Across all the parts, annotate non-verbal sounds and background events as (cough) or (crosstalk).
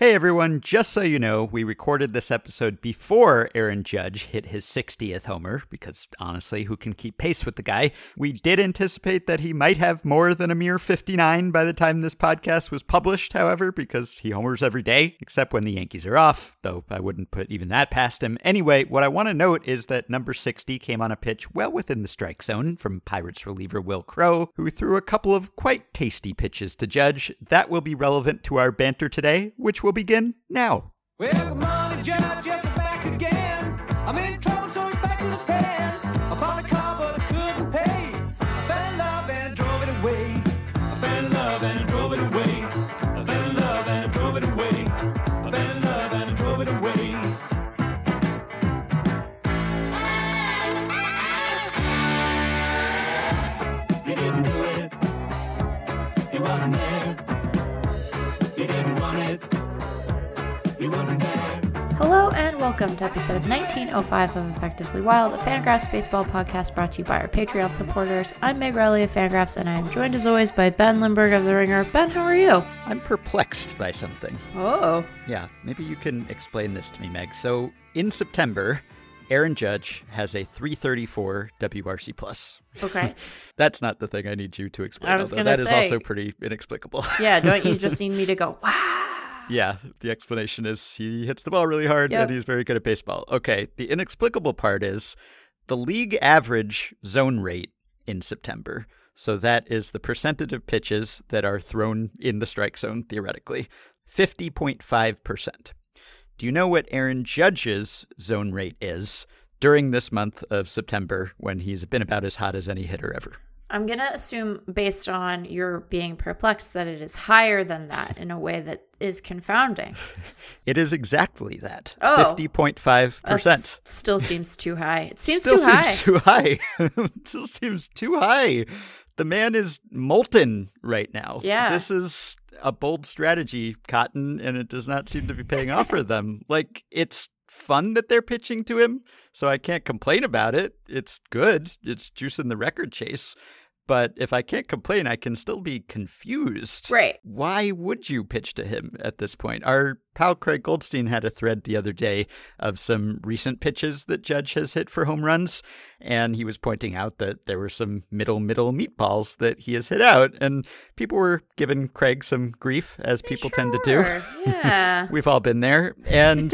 Hey everyone, just so you know, we recorded this episode before Aaron Judge hit his 60th homer, because honestly, who can keep pace with the guy? We did anticipate that he might have more than a mere 59 by the time this podcast was published, however, because he homers every day, except when the Yankees are off, though I wouldn't put even that past him. Anyway, what I want to note is that number 60 came on a pitch well within the strike zone from Pirates reliever Wil Crowe, who threw a couple of quite tasty pitches to Judge. That will be relevant to our banter today, which will begin now. Well, and welcome to episode 1905 of Effectively Wild, a Fangraphs baseball podcast brought to you by our Patreon supporters. I'm Meg Rowley of Fangraphs, and I am joined as always by Ben Lindbergh of The Ringer. Ben, how are you? I'm perplexed by something. Oh. Yeah, maybe you can explain this to me, Meg. So, in September, Aaron Judge has a 334 WRC plus. Okay. (laughs) That's not the thing I need you to explain. I was although gonna that is also pretty inexplicable. Yeah, don't you (laughs) just need me to go, wow? Yeah, the explanation is he hits the ball really hard Yep. and he's very good at baseball. Okay, the inexplicable part is the league average zone rate in September. So that is the percentage of pitches that are thrown in the strike zone theoretically, 50.5%. Do you know what Aaron Judge's zone rate is during this month of September when he's been about as hot as any hitter ever? I'm going to assume, based on your being perplexed, that it is higher than that in a way that is confounding. (laughs) It is exactly that. Oh. 50.5%. That still seems too high. It seems Still too high. seems too high. (laughs) Still seems too high. The man is molten right now. Yeah. This is a bold strategy, Cotton, and it does not seem to be paying off for (laughs) them. Like, it's fun that they're pitching to him, so I can't complain about it. It's good. It's juicing the record chase. But if I can't complain, I can still be confused. Right. Why would you pitch to him at this point? Our pal Craig Goldstein had a thread the other day of some recent pitches that Judge has hit for home runs, and he was pointing out that there were some middle middle meatballs that he has hit out, and people were giving Craig some grief, as people tend to do. Yeah. (laughs) We've all been there, and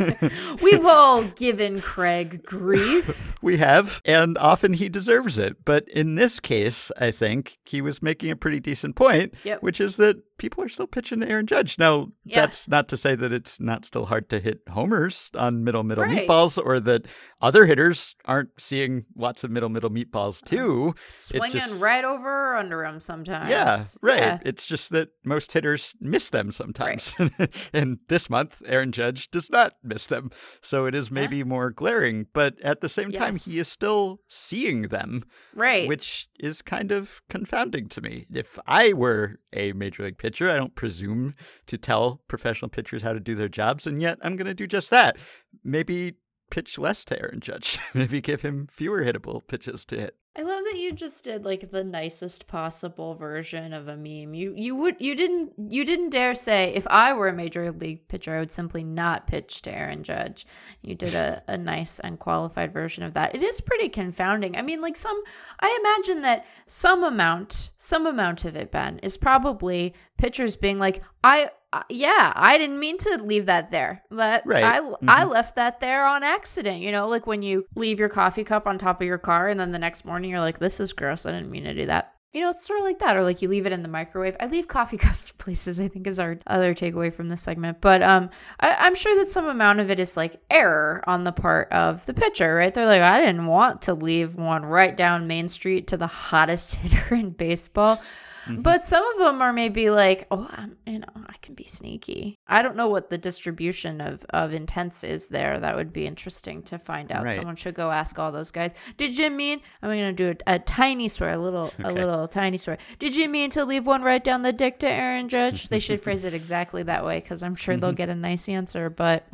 (laughs) We've all given Craig grief. (laughs) we have, and often he deserves it. But in this case, I think he was making a pretty decent point, Yep. which is that people are still pitching to Aaron Judge. Now, Yeah. that's not to say that it's not still hard to hit homers on middle middle Right. meatballs, or that other hitters aren't seeing lots of middle middle meatballs uh, too. Swinging just- right over or under them sometimes. Yeah, right. Yeah. It's just that most hitters miss them sometimes. (laughs) and this month, Aaron Judge does not miss them. So it is maybe more glaring. But at the same time, he is still seeing them, Right. which is kind of confounding to me. If I were a major league pitcher, I don't presume to tell professional pitchers how to do their jobs. And yet I'm going to do just that. Maybe pitch less to Aaron Judge. (laughs) maybe give him fewer hittable pitches to hit. I love that you just did like the nicest possible version of a meme. You you would you didn't you didn't dare say if I were a major league pitcher I would simply not pitch to Aaron Judge. You did a, a nice and qualified version of that. It is pretty confounding. I mean like some I imagine that some amount some amount of it Ben is probably pitchers being like I uh, yeah, I didn't mean to leave that there. That Right. I I Mhm. left that there on accident. You know, like when you leave your coffee cup on top of your car and then the next morning you're like, this is gross. I didn't mean to do that. You know, it's sort of like that. Or like you leave it in the microwave. I leave coffee (laughs) cups places, I think is our other takeaway from this segment. But um I, I'm sure that some amount of it is like error on the part of the pitcher, right? They're like, I didn't want to leave one right down Main Street to the hottest (laughs) hitter in baseball. Mm-hmm. But some of them are maybe like, oh, I'm, you know, I can be sneaky. I don't know what the distribution of of intents is there. That would be interesting to find out. Right. Someone should go ask all those guys. Did you mean? I'm going to do a, a tiny swear, a little, a little tiny swear. Did you mean to leave one right down the dick to Aaron Judge? they should (laughs) phrase it exactly that way because I'm sure they'll mm-hmm. get a nice answer. But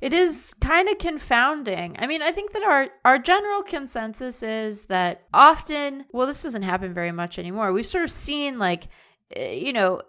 it is kind of confounding. I mean, I think that our our general consensus is that often, well, this doesn't happen very much anymore. We've sort of seen like uh, you know,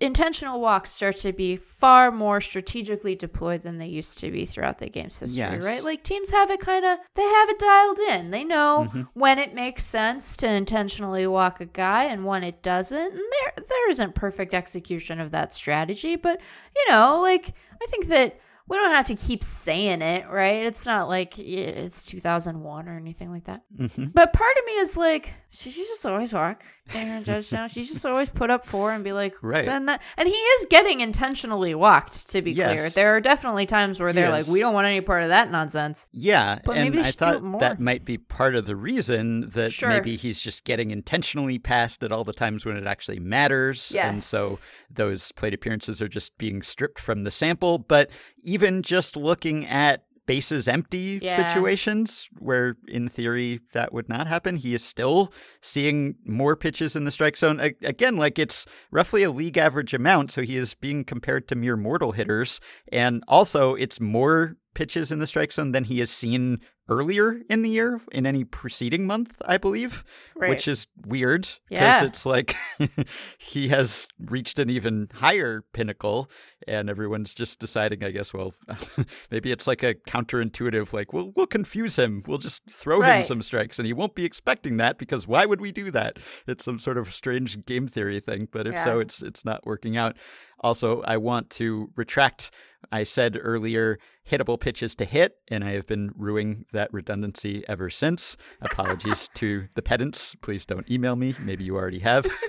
intentional walks start to be far more strategically deployed than they used to be throughout the game's history, Yes. right? Like teams have it kind of, they have it dialed in. They know Mm-hmm. when it makes sense to intentionally walk a guy and when it doesn't. And there, there isn't perfect execution of that strategy, but you know, like I think that we don't have to keep saying it, right? It's not like it's 2001 or anything like that. hmm But part of me is like, should she just always walk Aaron Judge down? She just always put up four and be like, Right. send that. And he is getting intentionally walked, to be clear. There are definitely times where they're Yes. like, we don't want any part of that nonsense. Yeah, But and maybe I thought that might be part of the reason that Sure. maybe he's just getting intentionally passed at all the times when it actually matters. Yes. And so those plate appearances are just being stripped from the sample. But even just looking at bases empty Yeah. situations where in theory that would not happen, he is still seeing more pitches in the strike zone. A- Again, like it's roughly a league average amount, so he is being compared to mere mortal hitters. And also, it's more pitches in the strike zone than he has seen earlier in the year in any preceding month, I believe, Right. which is weird because Yeah. it's like (laughs) he has reached an even higher pinnacle, and everyone's just deciding, I guess, well, (laughs) maybe it's like a counterintuitive, like, we'll, we'll confuse him. We'll just throw him some strikes, and he won't be expecting that because why would we do that? It's some sort of strange game theory thing, but if so, it's it's not working out. Also, I want to retract. I said earlier hittable pitches to hit, and I have been ruining that redundancy ever since. Apologies (laughs) to the pedants. Please don't email me. Maybe you already have. (laughs)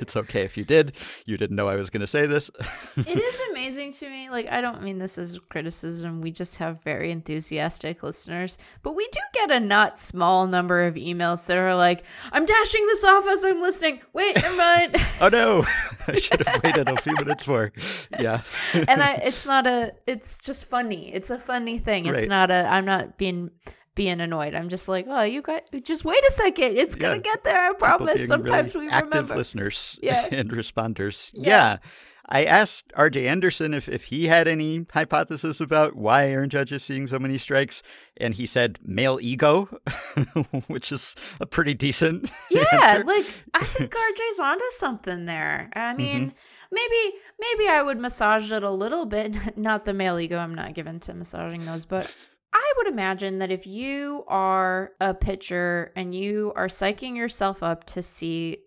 it's okay if you did. You didn't know I was going to say this. it is (laughs) amazing to me. Like, I don't mean this as criticism. We just have very enthusiastic listeners. But we do get a not small number of emails that are like, I'm dashing this off as I'm listening. Wait, never mind. oh no, I should have waited a few minutes more. Yeah. and I, it's not a, it's just funny. It's a funny thing. It's Right. not a, I'm not being, being annoyed. I'm just like, oh, you got, just wait a second. It's Yeah. going to get there. I promise. Sometimes really we active remember. listeners (laughs) Yeah. and responders. Yeah. Yeah. I asked RJ Anderson if, if he had any hypothesis about why Aaron Judge is seeing so many strikes, and he said male ego, (laughs) which is a pretty decent (laughs) Yeah, like I think RJ's onto something there. Mm-hmm. I mean, maybe maybe I would massage it a little bit. (laughs) Not the male ego. I'm not given to massaging those, but I would imagine that if you are a pitcher and you are psyching yourself up to see,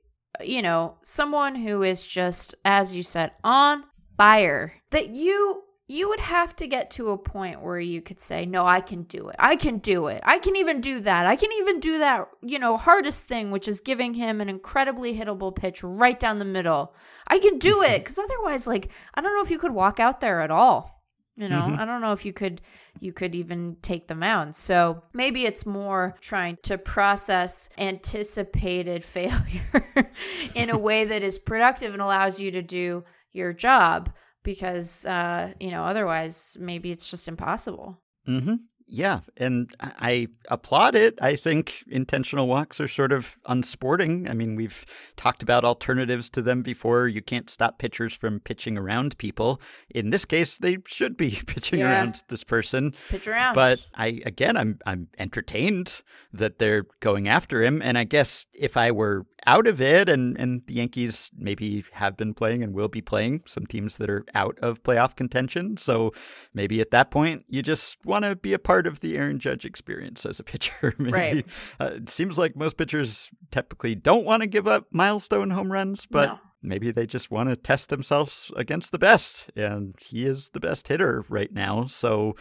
you know, someone who is just, as you said, on fire, that you you would have to get to a point where you could say, No, I can do it. I can do it. I can even do that. I can even do that, you know, hardest thing, which is giving him an incredibly hittable pitch right down the middle. I can do it. Cause otherwise, like, I don't know if you could walk out there at all. You know, Mhm. I don't know if you could you could even take the mound. So maybe it's more trying to process anticipated (laughs) failure in a way that is productive and allows you to do your job because uh, you know, otherwise maybe it's just impossible. hmm Yeah, and I I applaud it. I think intentional walks are sort of unsporting. I mean, we've talked about alternatives to them before. You can't stop pitchers from pitching around people. In this case, they should be (laughs) pitching Yeah. around this person. Pitch around. But I again, I'm I'm entertained that they're going after him, and I guess if I were out of it, and and the Yankees maybe have been playing and will be playing some teams that are out of playoff contention, so maybe at that point you just want to be a part of the Aaron Judge experience as a pitcher. (laughs) maybe. Right. Uh, it seems like most pitchers typically don't want to give up milestone home runs, but No. Maybe they just want to test themselves against the best and he is the best hitter right now so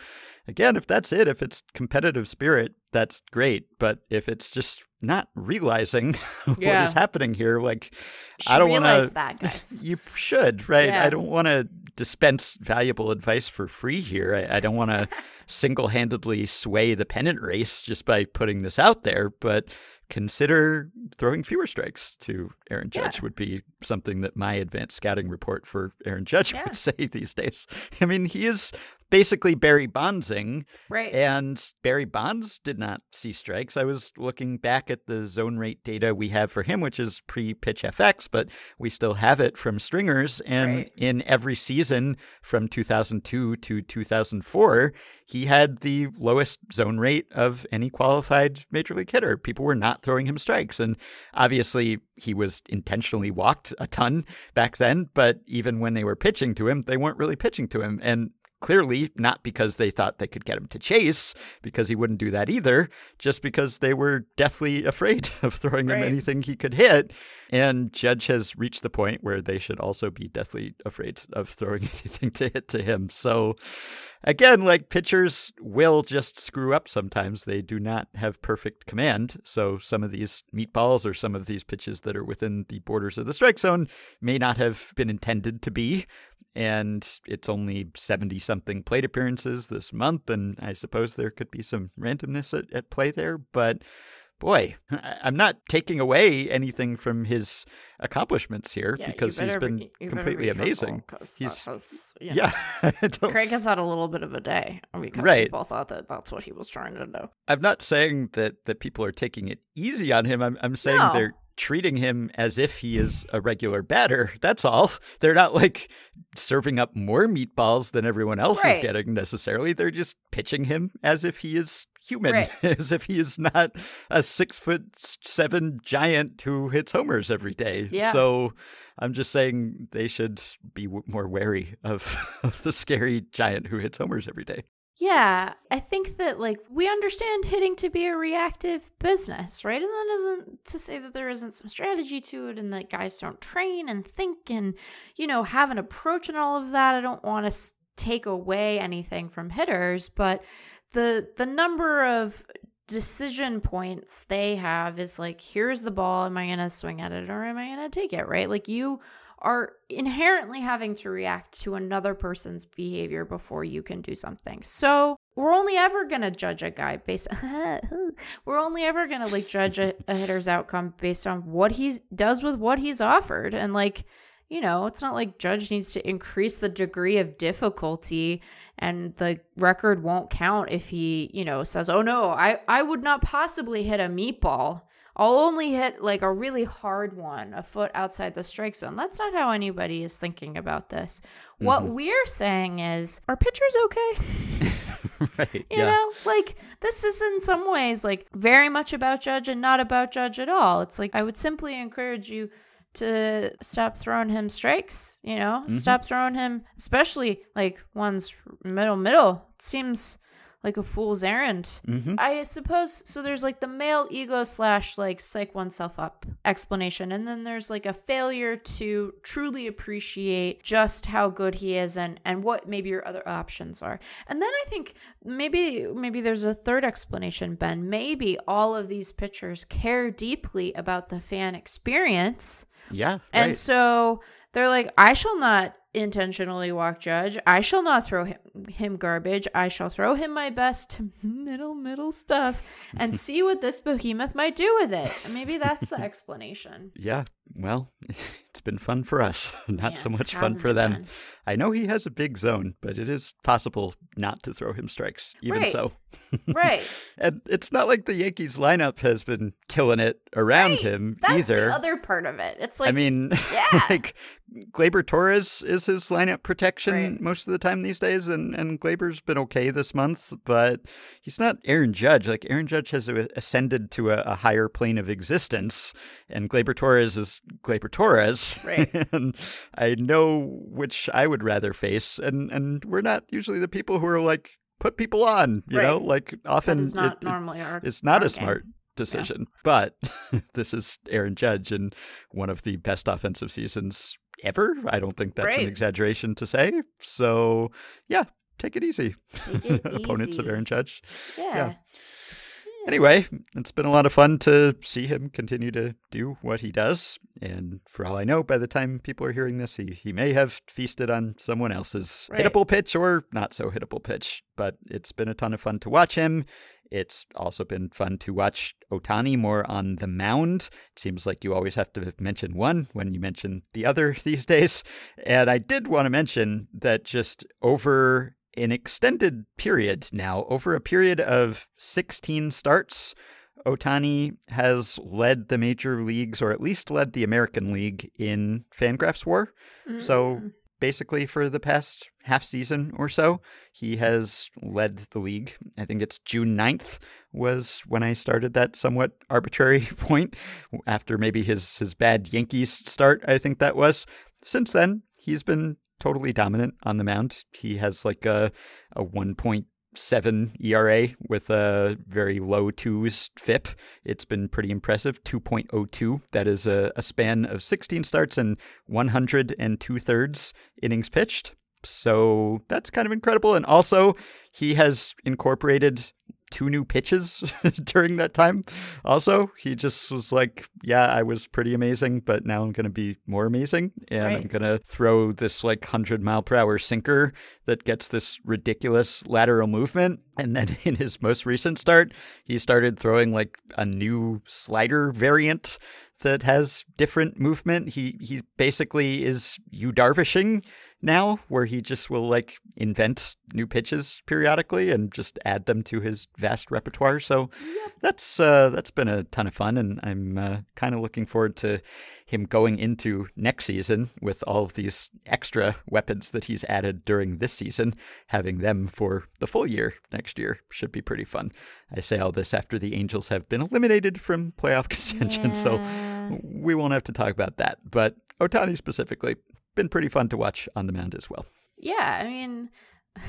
again if that's it if it's competitive spirit that's great but if it's just not realizing (laughs) what Yeah. is happening here like i don't want to that, (laughs) guys. you should right Yeah. i don't want to dispense valuable advice for free here i, I don't want to (laughs) single-handedly sway the pennant race just by putting this out there but consider throwing fewer strikes to Aaron Yeah. Judge would be something that my advanced scouting report for Aaron Judge (laughs) Yeah. would say these days. I mean, he is basically Barry Bondsing, Right. and Barry Bonds did not see strikes. I was looking back at the zone rate data we have for him, which is pre pitch FX, but we still have it from stringers. And Right. in every season from 2002 to 2004, he had the lowest zone rate of any qualified major league hitter. People were not throwing him strikes. And obviously, he was intentionally walked a ton back then, but even when they were pitching to him, they weren't really pitching to him. And clearly not because they thought they could get him to chase, because he wouldn't do that either, just because they were deathly (laughs) afraid of throwing him anything he could hit. And Judge has reached the point where they should also be deathly afraid of throwing (laughs) anything to hit to him. So, again, like pitchers will just screw up sometimes. They do not have perfect command. So, some of these meatballs or some of these pitches that are within the borders of the strike zone may not have been intended to be. And it's only 70 something plate appearances this month. And I suppose there could be some randomness at, at play there. But boy, (laughs) I'm not taking away anything from his accomplishments here Yeah, because he's been be- completely be careful, He's- that was- yeah. Yeah. (laughs) Craig has had a little bit of a day because Right. people thought that that's what he was trying to do. I'm not saying that, that people are taking it easy on him. I'm, I'm saying No. they're treating him as if he is a regular batter. That's all. (laughs) They're not like serving up more meatballs than everyone else is getting necessarily. They're just pitching him as if he is human, Right. (laughs) as if he is not a six foot seven giant who hits homers every day. Yeah. So I'm just saying they should be w- more wary of, (laughs) of the scary giant who hits homers every day. Yeah, I think that like we understand hitting to be a reactive business, right? And that isn't to say that there isn't some strategy to it and that guys don't train and think and you know have an approach and all of that. I don't want to take away anything from hitters, but the the number of decision points they have is like here's the ball am i going to swing at it or am i going to take it right like you are inherently having to react to another person's behavior before you can do something. So we're only ever gonna judge a guy based. (laughs) we're only ever gonna like judge a, a hitter's outcome based on what he does with what he's offered, and like you know, it's not like judge needs to increase the degree of difficulty, and the record won't count if he you know says, "Oh no, I I would not possibly hit a meatball." I'll only hit like a really hard one, a foot outside the strike zone. That's not how anybody is thinking about this. What mm-hmm. we're saying is, are pitchers okay? (laughs) (laughs) right. You know, like this is in some ways like very much about Judge and not about Judge at all. It's like I would simply encourage you to stop throwing him strikes, you know? Mm-hmm. Stop throwing him especially like ones middle middle. It seems like a fool's errand. Mhm. I suppose so. There's like the male ego slash like psych oneself up explanation, and then there's like a failure to truly appreciate just how good he is and and what maybe your other options are. And then I think maybe maybe there's a third explanation, Ben. Maybe all of these pitchers care deeply about the fan experience. Yeah. And right. so they're like, I shall not intentionally walk judge. I shall not throw him, him garbage. I shall throw him my best middle, middle stuff and (laughs) see what this behemoth might do with it. Maybe that's the explanation. (laughs) Yeah. Well, (laughs) it's been fun for us, not Yeah, so much fun for them. I know he has a big zone, but it is possible not to throw him strikes, even Right. so. Right. And it's not like the Yankees lineup has been killing it around Right. him That's either. the other part of it. It's like, I mean, yeah. like Gleyber Torres is his lineup protection Right. most of the time these days, and and Gleyber's been okay this month, but he's not Aaron Judge. Like Aaron Judge has ascended to a, a higher plane of existence, and Gleyber Torres is Gleyber Torres. Right. (laughs) and I know which I would rather face, and and we're not usually the people who are like put people on, you know, like often that is not it- normally our. it's not our a game. smart decision, but (laughs) this is Aaron Judge and one of the best offensive seasons ever. I don't think that's an exaggeration to say. So, yeah, take it easy. Take (laughs) it Opponents of. Aaron Judge. Yeah. Anyway, it's been a lot of fun to see him continue to do what he does. And for all I know, by the time people are hearing this, he, he may have feasted on someone else's Right. hittable pitch or not so hittable pitch. But it's been a ton of fun to watch him. It's also been fun to watch Ohtani more on the mound. It seems like you always have to mention one when you mention the other (laughs) these days. And I did want to mention that just over an extended period now, over a period of 16 starts, Ohtani has led the major leagues, or at least led the American League in Fangraphs War. So Mm. Basically, for the past half season or so, he has led the league. I think it's June 9th was when I started that somewhat arbitrary (laughs) point after maybe his, his bad Yankees start, I think that was. Since then, he's been totally dominant on the mound. He has like a, a 1.7 ERA with a very low twos FIP. It's been pretty impressive. 2.02. That is a, a span of 16 starts and 102 thirds innings pitched. So that's kind of incredible. And also, he has incorporated two new pitches (laughs) during that time. Also, he just was like, Yeah, I was pretty amazing, but now I'm going to be more amazing. And I'm going to throw this like 100 mile per hour sinker that gets this ridiculous lateral movement. And then (laughs) in his most recent start, he started throwing like a new slider variant that has different movement. He he basically is Yu Darvishing now, where he just will like invent new pitches periodically and just add them to his vast repertoire. So that's uh, that's been a ton of fun, and I'm uh, kind of looking forward to him going into next season with all of these extra weapons that he's added during this season, having them for the full year next year should be pretty fun. I say all this after the Angels have been eliminated from playoff (laughs) contention, so we won't have to talk about that. But Ohtani specifically, been pretty fun to watch on the mound as well. Yeah, I mean, (laughs)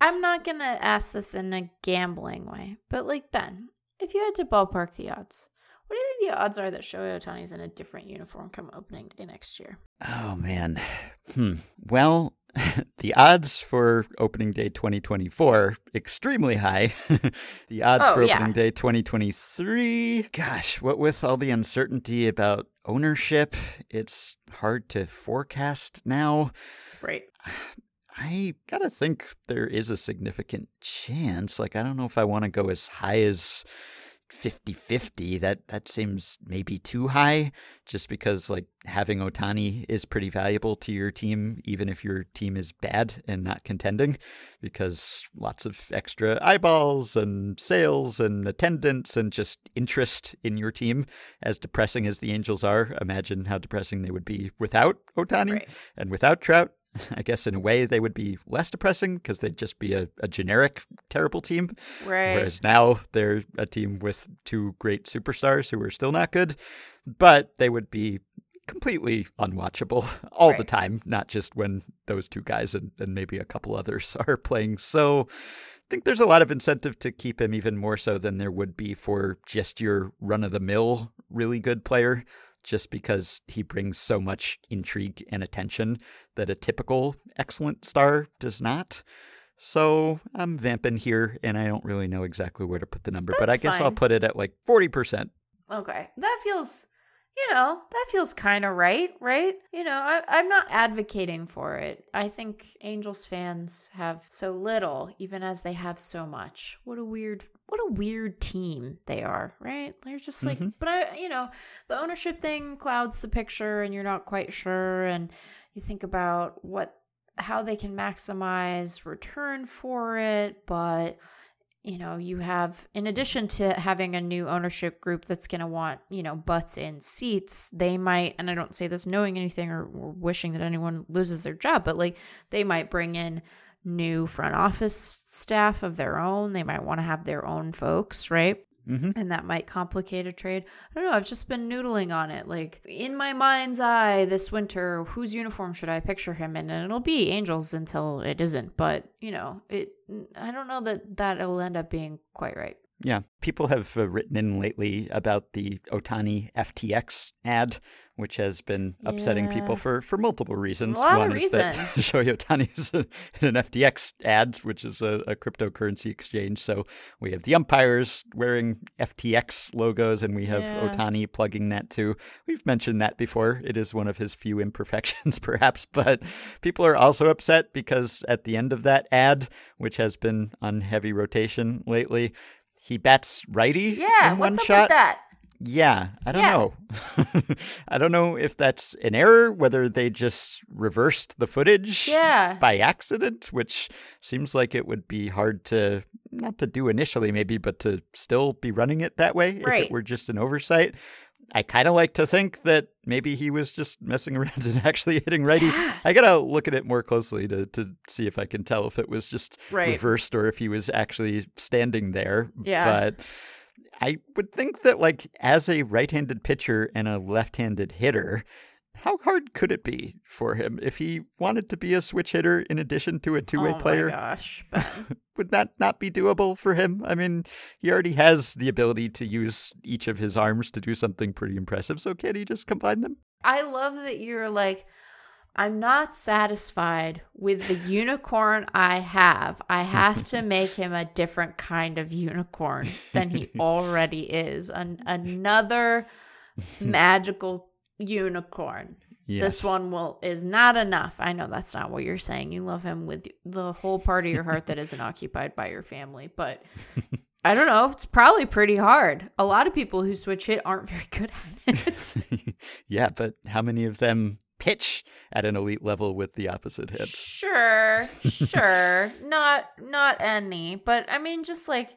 I'm not going to ask this in a gambling way, but like, Ben, if you had to ballpark the odds, what do you think the odds are that Shohei Ohtani's in a different uniform come opening day next year? Oh man. Hmm. Well, (laughs) the odds for opening day 2024 extremely high. (laughs) the odds Oh, for yeah. opening day 2023, gosh, what with all the uncertainty about ownership, it's hard to forecast now. Right. I gotta think there is a significant chance. Like, I don't know if I want to go as high as 50 50. That, that seems maybe too high, just because, like, having Ohtani is pretty valuable to your team, even if your team is bad and not contending, because lots of extra eyeballs and sales and attendance and just interest in your team. As depressing as the Angels are, imagine how depressing they would be without Ohtani Right. and without Trout. (laughs) I guess in a way they would be less depressing because they'd just be a, a generic terrible team. Right. Whereas now they're a team with two great superstars who are still not good, but they would be completely unwatchable (laughs) all the time, not just when those two guys and, and maybe a couple others (laughs) are playing. So I think there's a lot of incentive to keep him even more so than there would be for just your run of the mill really good player, just because he brings so much intrigue and attention that a typical excellent star does not. So I'm vamping here, and I don't really know exactly where to put the number, but I That's guess I'll put it at like 40%. Okay. That feels, you know, that feels kind of right, right? You know, I, I'm not advocating for it. I think Angels fans have so little, even as they have so much. What a weird, what a weird team they are, right? They're just like, Mhm. but I, you know, the ownership thing clouds the picture and you're not quite sure. And you think about what, how they can maximize return for it, but you know, you have, in addition to having a new ownership group that's going to want, you know, butts in seats, they might, and I don't say this knowing anything or, or wishing that anyone loses their job, but like they might bring in new front office staff of their own. They might want to have their own folks, right? hmm and that might complicate a trade. I don't know. I've just been noodling on it. Like in my mind's eye this winter, whose uniform should I picture him in? And it'll be Angels until it isn't. But you know, it. I don't know that that it'll end up being quite right. Yeah, people have uh, written in lately about the Ohtani FTX ad, which has been upsetting Yeah. people for, for multiple reasons. A lot of One is that reasons. (laughs) Shohei Ohtani is a- in an FTX ad, which is a, a cryptocurrency exchange. So we have the umpires wearing FTX logos, and we have Yeah. Ohtani plugging that too. We've mentioned that before. It is one of his few imperfections, (laughs) perhaps, but people are also upset because at the end of that ad, which has been on heavy rotation lately, he bats righty Yeah, in what's one up shot. with that? Yeah, I don't Yeah. know. (laughs) I don't know if that's an error, whether they just reversed the footage Yeah. by accident, which seems like it would be hard to not to do initially, maybe, but to still be running it that way if it were just an oversight. I kind of like to think that maybe he was just messing (laughs) around and actually hitting righty. Yeah. I gotta look at it more closely to, to see if I can tell if it was just Right. reversed or if he was actually standing there. Yeah. But I would think that, like, as a right handed pitcher and a left handed hitter, how hard could it be for him if he wanted to be a switch hitter in addition to a two way oh player? oh player? my gosh, (laughs) Would that not be doable for him? I mean, he already has the ability to use each of his arms to do something pretty impressive, so can't he just combine them? I love that you're like, I'm not satisfied with the unicorn I have. I have to (laughs) make him a different kind of unicorn than he (laughs) already is. An- another magical unicorn. Yes. This one will is not enough. I know that's not what you're saying. You love him with the whole part of your heart that isn't occupied by your family, but (laughs) I don't know. It's probably pretty hard. A lot of people who switch hit aren't very good at it. (laughs) yeah, but how many of them pitch at an elite level with the opposite hit? Sure, sure. not not any, but I mean just like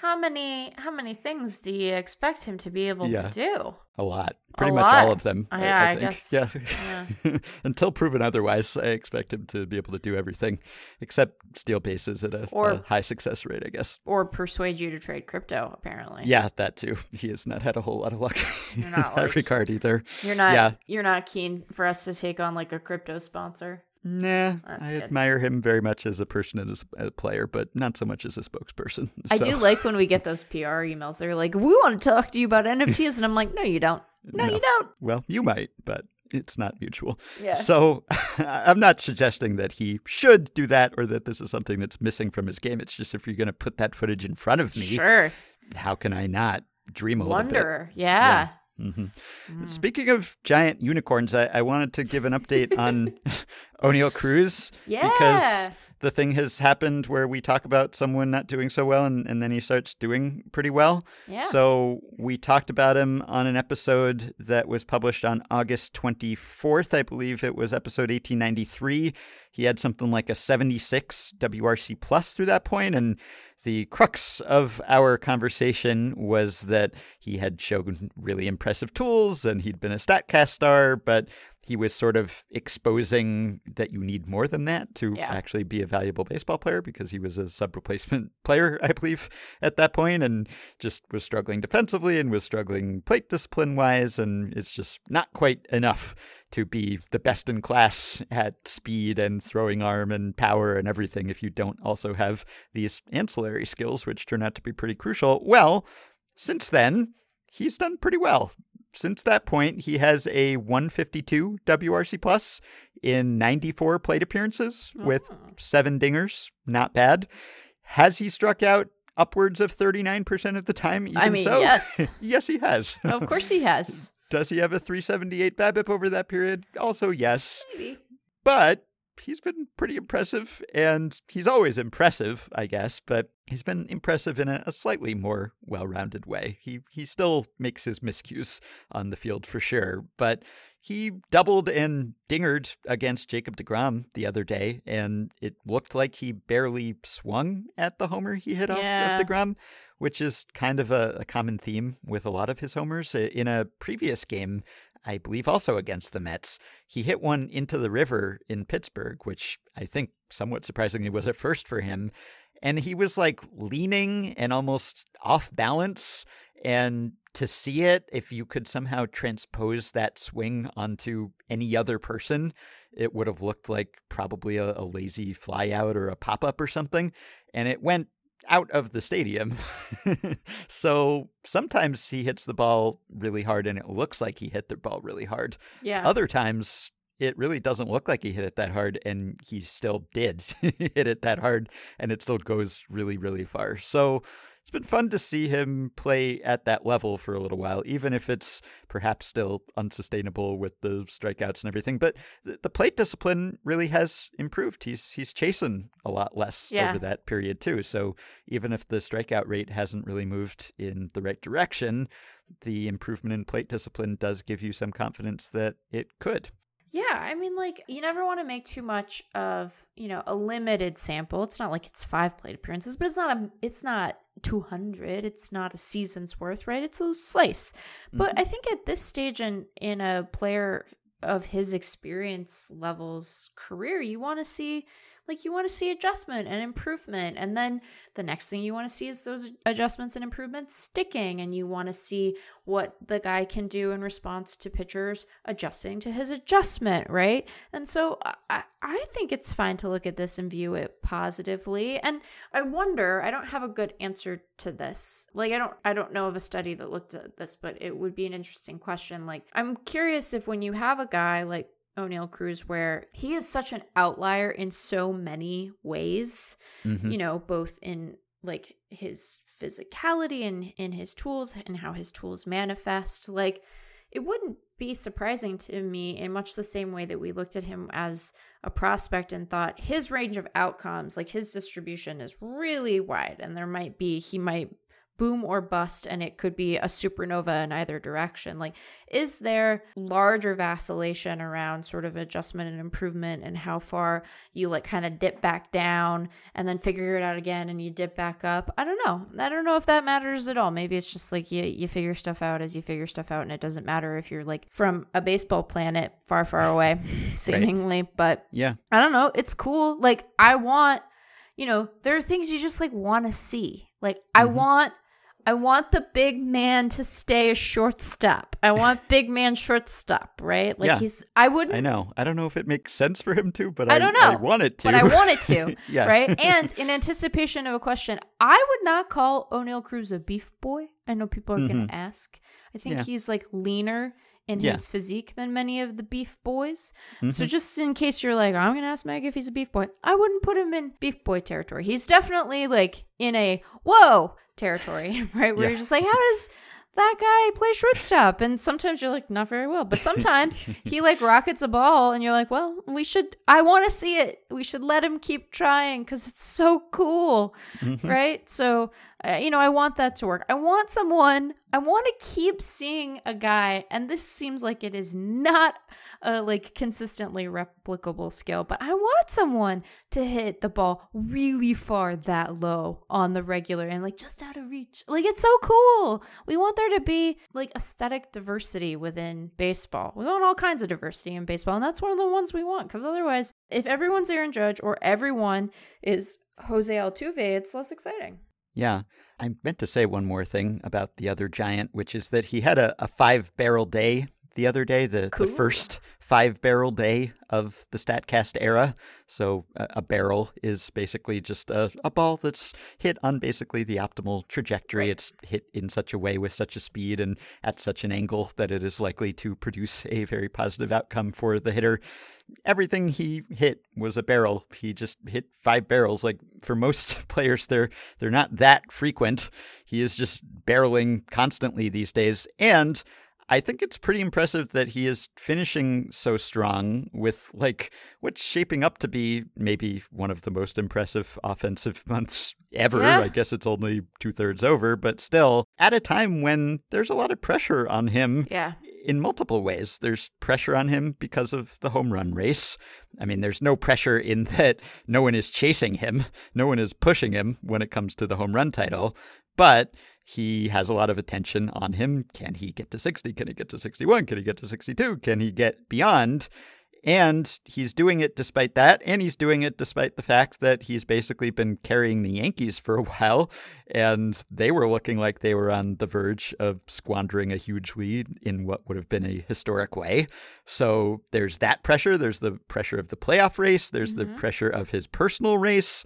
how many how many things do you expect him to be able Yeah. to do? A lot. Pretty A much all of them. Uh, yeah, I think. guess- Yeah. (laughs) Until proven otherwise, I expect him to be able to do everything except steal bases at a, Or- a high success rate, I guess. Or persuade you to trade crypto, apparently. Yeah, that too. (laughs) He has not had a whole lot of luck (laughs) in that like- regard either. You're not Yeah. you're not keen for us to take on like a crypto sponsor. Nah, I good. admire him very much as a person and as a player, but not so much as a spokesperson. (laughs) I do like when we get those PR emails. They're like, "We want to talk to you about NFTs," and I'm like, "No, you don't. No, No. you don't." Well, you might, but it's not mutual. Yeah. So (laughs) I'm not suggesting that he should do that or that this is something that's missing from his game. It's just if you're going to put that footage in front of me, Sure. how can I not dream a little bit? Wonder. Yeah. Hmm Mm. Speaking of giant unicorns, I, I wanted to give an update on (laughs) (laughs) Oneil Cruz Yeah. because the thing has happened where we talk about someone not doing so well and, and then he starts doing pretty well. Yeah. So we talked about him on an episode that was published on August 24th. I believe it was episode 1893. He had something like a 76 WRC plus through that point, and the crux of our conversation was that he had shown really impressive tools and he'd been a StatCast star, but he was sort of exposing that you need more than that to Yeah. actually be a valuable baseball player because he was a sub replacement (laughs) player, I believe, at that point, and just was struggling defensively and was struggling plate discipline wise. And it's just not quite enough to be the best in class at speed and throwing arm and power and everything if you don't also have these ancillary skills, which turn out to be pretty crucial. Well, since then, he's done pretty well. Since that point, he has a 152 WRC plus in 94 plate appearances with Oh. seven dingers. Not bad. Has he struck out upwards of 39% of the time? Even I mean, so? yes. (laughs) yes, he has. of course he has. (laughs) Does he have a 378 BABIP over that period? Also, yes. Maybe. But he's been pretty impressive, and he's always impressive, I guess. But he's been impressive in a, a slightly more well-rounded way. He he still makes his miscues on the field for sure, but he doubled and dingered against Jacob DeGrom the other day, and it looked like he barely swung at the homer he hit Yeah. off of DeGrom, which is kind of a, a common theme with a lot of his homers. Eh, in a previous game, I believe also against the Mets, he hit one into the river in Pittsburgh, which I think somewhat surprisingly was a first for him. And he was like leaning and almost off balance. And to see it, if you could somehow transpose that swing onto any other person, it would have looked like probably a, a lazy flyout or a pop up or something. And it went out of the stadium. (laughs) so sometimes he hits the ball really hard and it looks like he hit the ball really hard. Yeah. Other times it really doesn't look like he hit it that hard and he still did (laughs) hit it that hard and it still goes really really far. So it's been fun to see him play at that level for a little while, even if it's perhaps still unsustainable with the strikeouts and everything. But the, plate discipline really has improved. He's he's chasing a lot less Yeah. over that period too. So even if the strikeout rate hasn't really moved in the right direction, the improvement in plate discipline does give you some confidence that it could. Yeah, I mean, like, you never want to make too much of, you know, a limited sample. It's not like it's five plate appearances, but it's not a, it's not 200. It's not a season's worth, right? It's a slice. But mm-hmm. I think at this stage in, in a player of his experience levels career, you want to see, like, you want to see adjustment and improvement. And then the next thing you want to see is those adjustments and improvements sticking. And you want to see what the guy can do in response to pitchers adjusting to his adjustment, right? And so I- I, think it's fine to look at this and view it positively. And I wonder, I don't have a good answer to this. Like I don't I don't know of a study that looked at this, but it would be an interesting question. Like I'm curious if when you have a guy like Oneil Cruz where he is such an outlier in so many ways, Mhm. you know, both in like his physicality and in his tools and how his tools manifest. Like, it wouldn't be surprising to me in much the same way that we looked at him as a prospect and thought his range of outcomes, like his distribution, is really wide. And there might be, he might boom or bust and it could be a supernova in either direction like is there larger vacillation around sort of adjustment and improvement and how far you like kind of dip back down and then figure it out again and you dip back up i don't know i don't know if that matters at all maybe it's just like you, you figure stuff out as you figure stuff out and it doesn't matter if you're like from a baseball planet far far (laughs) away seemingly but Yeah. I don't know. It's cool. Like I want, you know, there are things you just like want to see. Like I Mhm. want I want the big man to stay a shortstop. I want big man shortstop, right? Like Yeah. he's I wouldn't I know. I don't know if it makes sense for him to, but I I, don't know, I want it to. but I want it to, yeah. right? (laughs) And in anticipation of a question, I would not call Oneil Cruz a beef boy. I know people are going Mhm. to ask. I think Yeah. he's like leaner in Yeah. his physique than many of the beef boys. So Mhm. just in case you're like, I'm gonna ask Meg if he's a beef boy, I wouldn't put him in beef boy territory. He's definitely like in a whoa territory, (laughs) right? Where Yeah. you're just like, how does that guy play shortstop? And sometimes you're like, not very well. But sometimes (laughs) he like rockets a ball and you're like, well, we should I wanna see it. We should let him keep trying because it's so cool. Mhm. Right? So uh, you know, I want that to work. I want someone, I want to keep seeing a guy, and this seems like it is not a like consistently replicable skill, but I want someone to hit the ball really far that low on the regular and like just out of reach. Like it's so cool. We want there to be like aesthetic diversity within baseball. We want all kinds of diversity in baseball, and that's one of the ones we want because otherwise, if everyone's Aaron Judge or everyone is Jose Altuve, it's less exciting. Yeah. I meant to say one more thing about the other giant, which is that he had a, a five barrel day the other day, the, Cool. the first five barrel day of the StatCast era. So a, a barrel is basically just a, a ball that's hit on basically the optimal trajectory. Right. It's hit in such a way with such a speed and at such an angle that it is likely to produce a very positive outcome for the hitter everything he hit was a barrel. He just hit five barrels. Like for most (laughs) players, they're they're not that frequent. He is just barreling constantly these days, and I think it's pretty impressive that he is finishing so strong with like what's shaping up to be maybe one of the most impressive offensive (laughs) months ever. Yeah. I guess it's only two thirds over, but still at a time when there's a lot of pressure on him Yeah. in multiple ways. There's pressure on him because of the home run race. I mean, there's no pressure in (laughs) that no one is chasing him, no one is pushing him when it comes to the home run title, but he has a lot of attention on him. Can he get to 60? Can he get to 61? Can he get to 62? Can he get beyond? And he's doing it despite that. And he's doing it despite the fact that he's basically been carrying the Yankees for a (laughs) while. And they were looking like they were on the verge of squandering a huge lead in what would have been a historic way. So there's that pressure. There's the pressure of the playoff race. There's the Mhm. pressure of his personal race.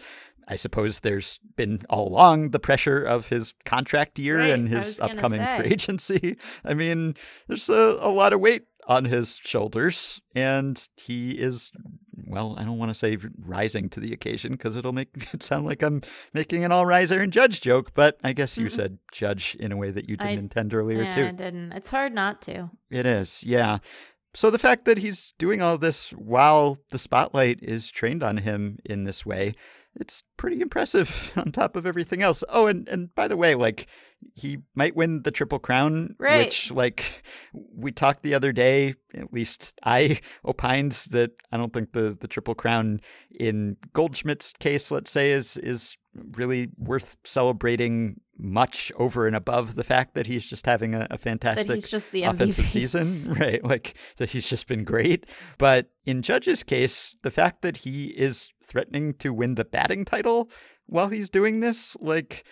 I suppose there's been all along the pressure of his contract year Right, and his upcoming say. free agency. I mean, there's a, a lot of weight on his shoulders, and he is well, I don't want to say rising to the occasion because it'll make (laughs) it sound like I'm making an all riser and Judge joke, but I guess you said Judge in a way that you didn't I- intend earlier yeah, too. I didn't. It's hard not to. It is, yeah. So the fact that he's doing all this while the spotlight is trained on him in this way, it's pretty impressive (laughs) on top of everything else. Oh, and, and by the way, like he might win the triple crown, Right. which like we talked the other day, at least I (laughs) opined that I don't think the, the triple crown in Goldschmidt's case, let's say, is is really worth celebrating much over and above the fact that he's just having a, a fantastic he's just the offensive season, (laughs) right? Like that he's just been great. But in Judge's case, the fact that he is threatening to win the batting title while he's doing this, like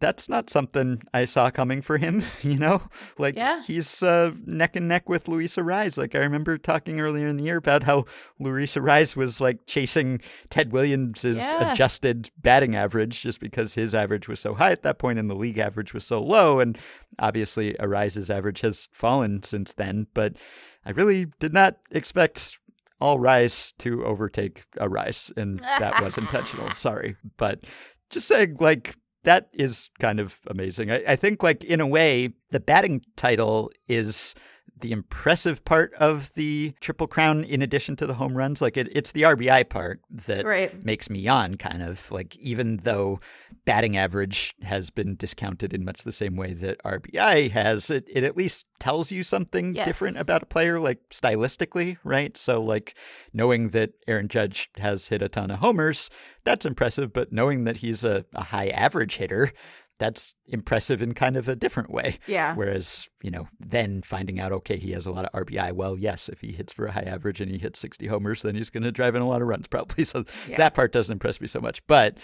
that's not something I saw coming for him, (laughs) you know? Like Yeah. he's uh, neck and neck with Luis Arraez. Like I remember talking earlier in the year about how Luis Arraez was like chasing Ted Williams's Yeah. adjusted batting average just because his average was so high at that point and the league average was so low. And obviously Arraez's average has fallen since then. But I really did not expect all Rise to overtake Arraez, and that was intentional. (laughs) Sorry, but just saying, like that is kind of amazing. I, I think, like in a way, the batting title is the impressive part of the Triple Crown, in addition to the home runs. Like it, it's the RBI part that Right. makes me yawn, kind of like even though batting average has been discounted in much the same way that RBI has, it, it at least tells you something Yes. different about a player, like stylistically, right? So, like knowing that Aaron Judge has hit a ton of homers, that's impressive, but knowing that he's a, a high average hitter, that's impressive in kind of a different way. Yeah. Whereas, you know, then finding out, okay, he has a lot of RBI. Well, yes, if he hits for a high average and he hits 60 homers, then he's going to drive in a lot of runs (laughs) probably. So Yeah. that part doesn't impress me so much. But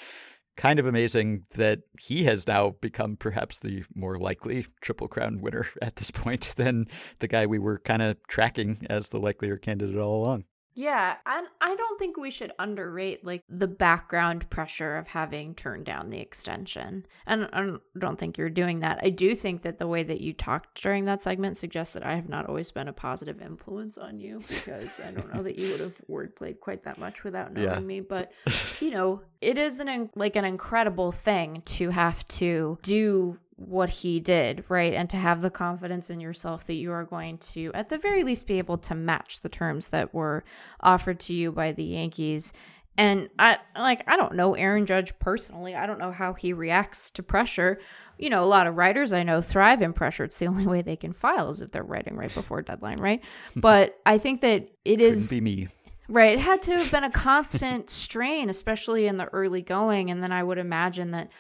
kind of amazing that he has now become perhaps the more likely Triple Crown winner (laughs) at this point than the guy we were kind of tracking as the likelier candidate all along. Yeah, and I don't think we should underrate like the background pressure of having turned down the extension. And I don't think you're doing that. I do think that the way that you talked during that segment suggests that I have not always been a positive influence on you because I don't know that you would have wordplayed quite that much without knowing Yeah. me. But (laughs) you know, it is an like an incredible thing to have to do what he did, right? And to have the confidence in yourself that you are going to, at the very least, be able to match the terms that were offered to you by the Yankees. And I like I don't know Aaron Judge personally. I don't know how he reacts to pressure. You know, a lot of writers I know thrive in pressure. It's the (laughs) only way they can file is if they're writing right before deadline, right? (laughs) But I think that it is Couldn't be me. Right. It had to have been a (laughs) constant strain, especially in the early going. And then I would imagine that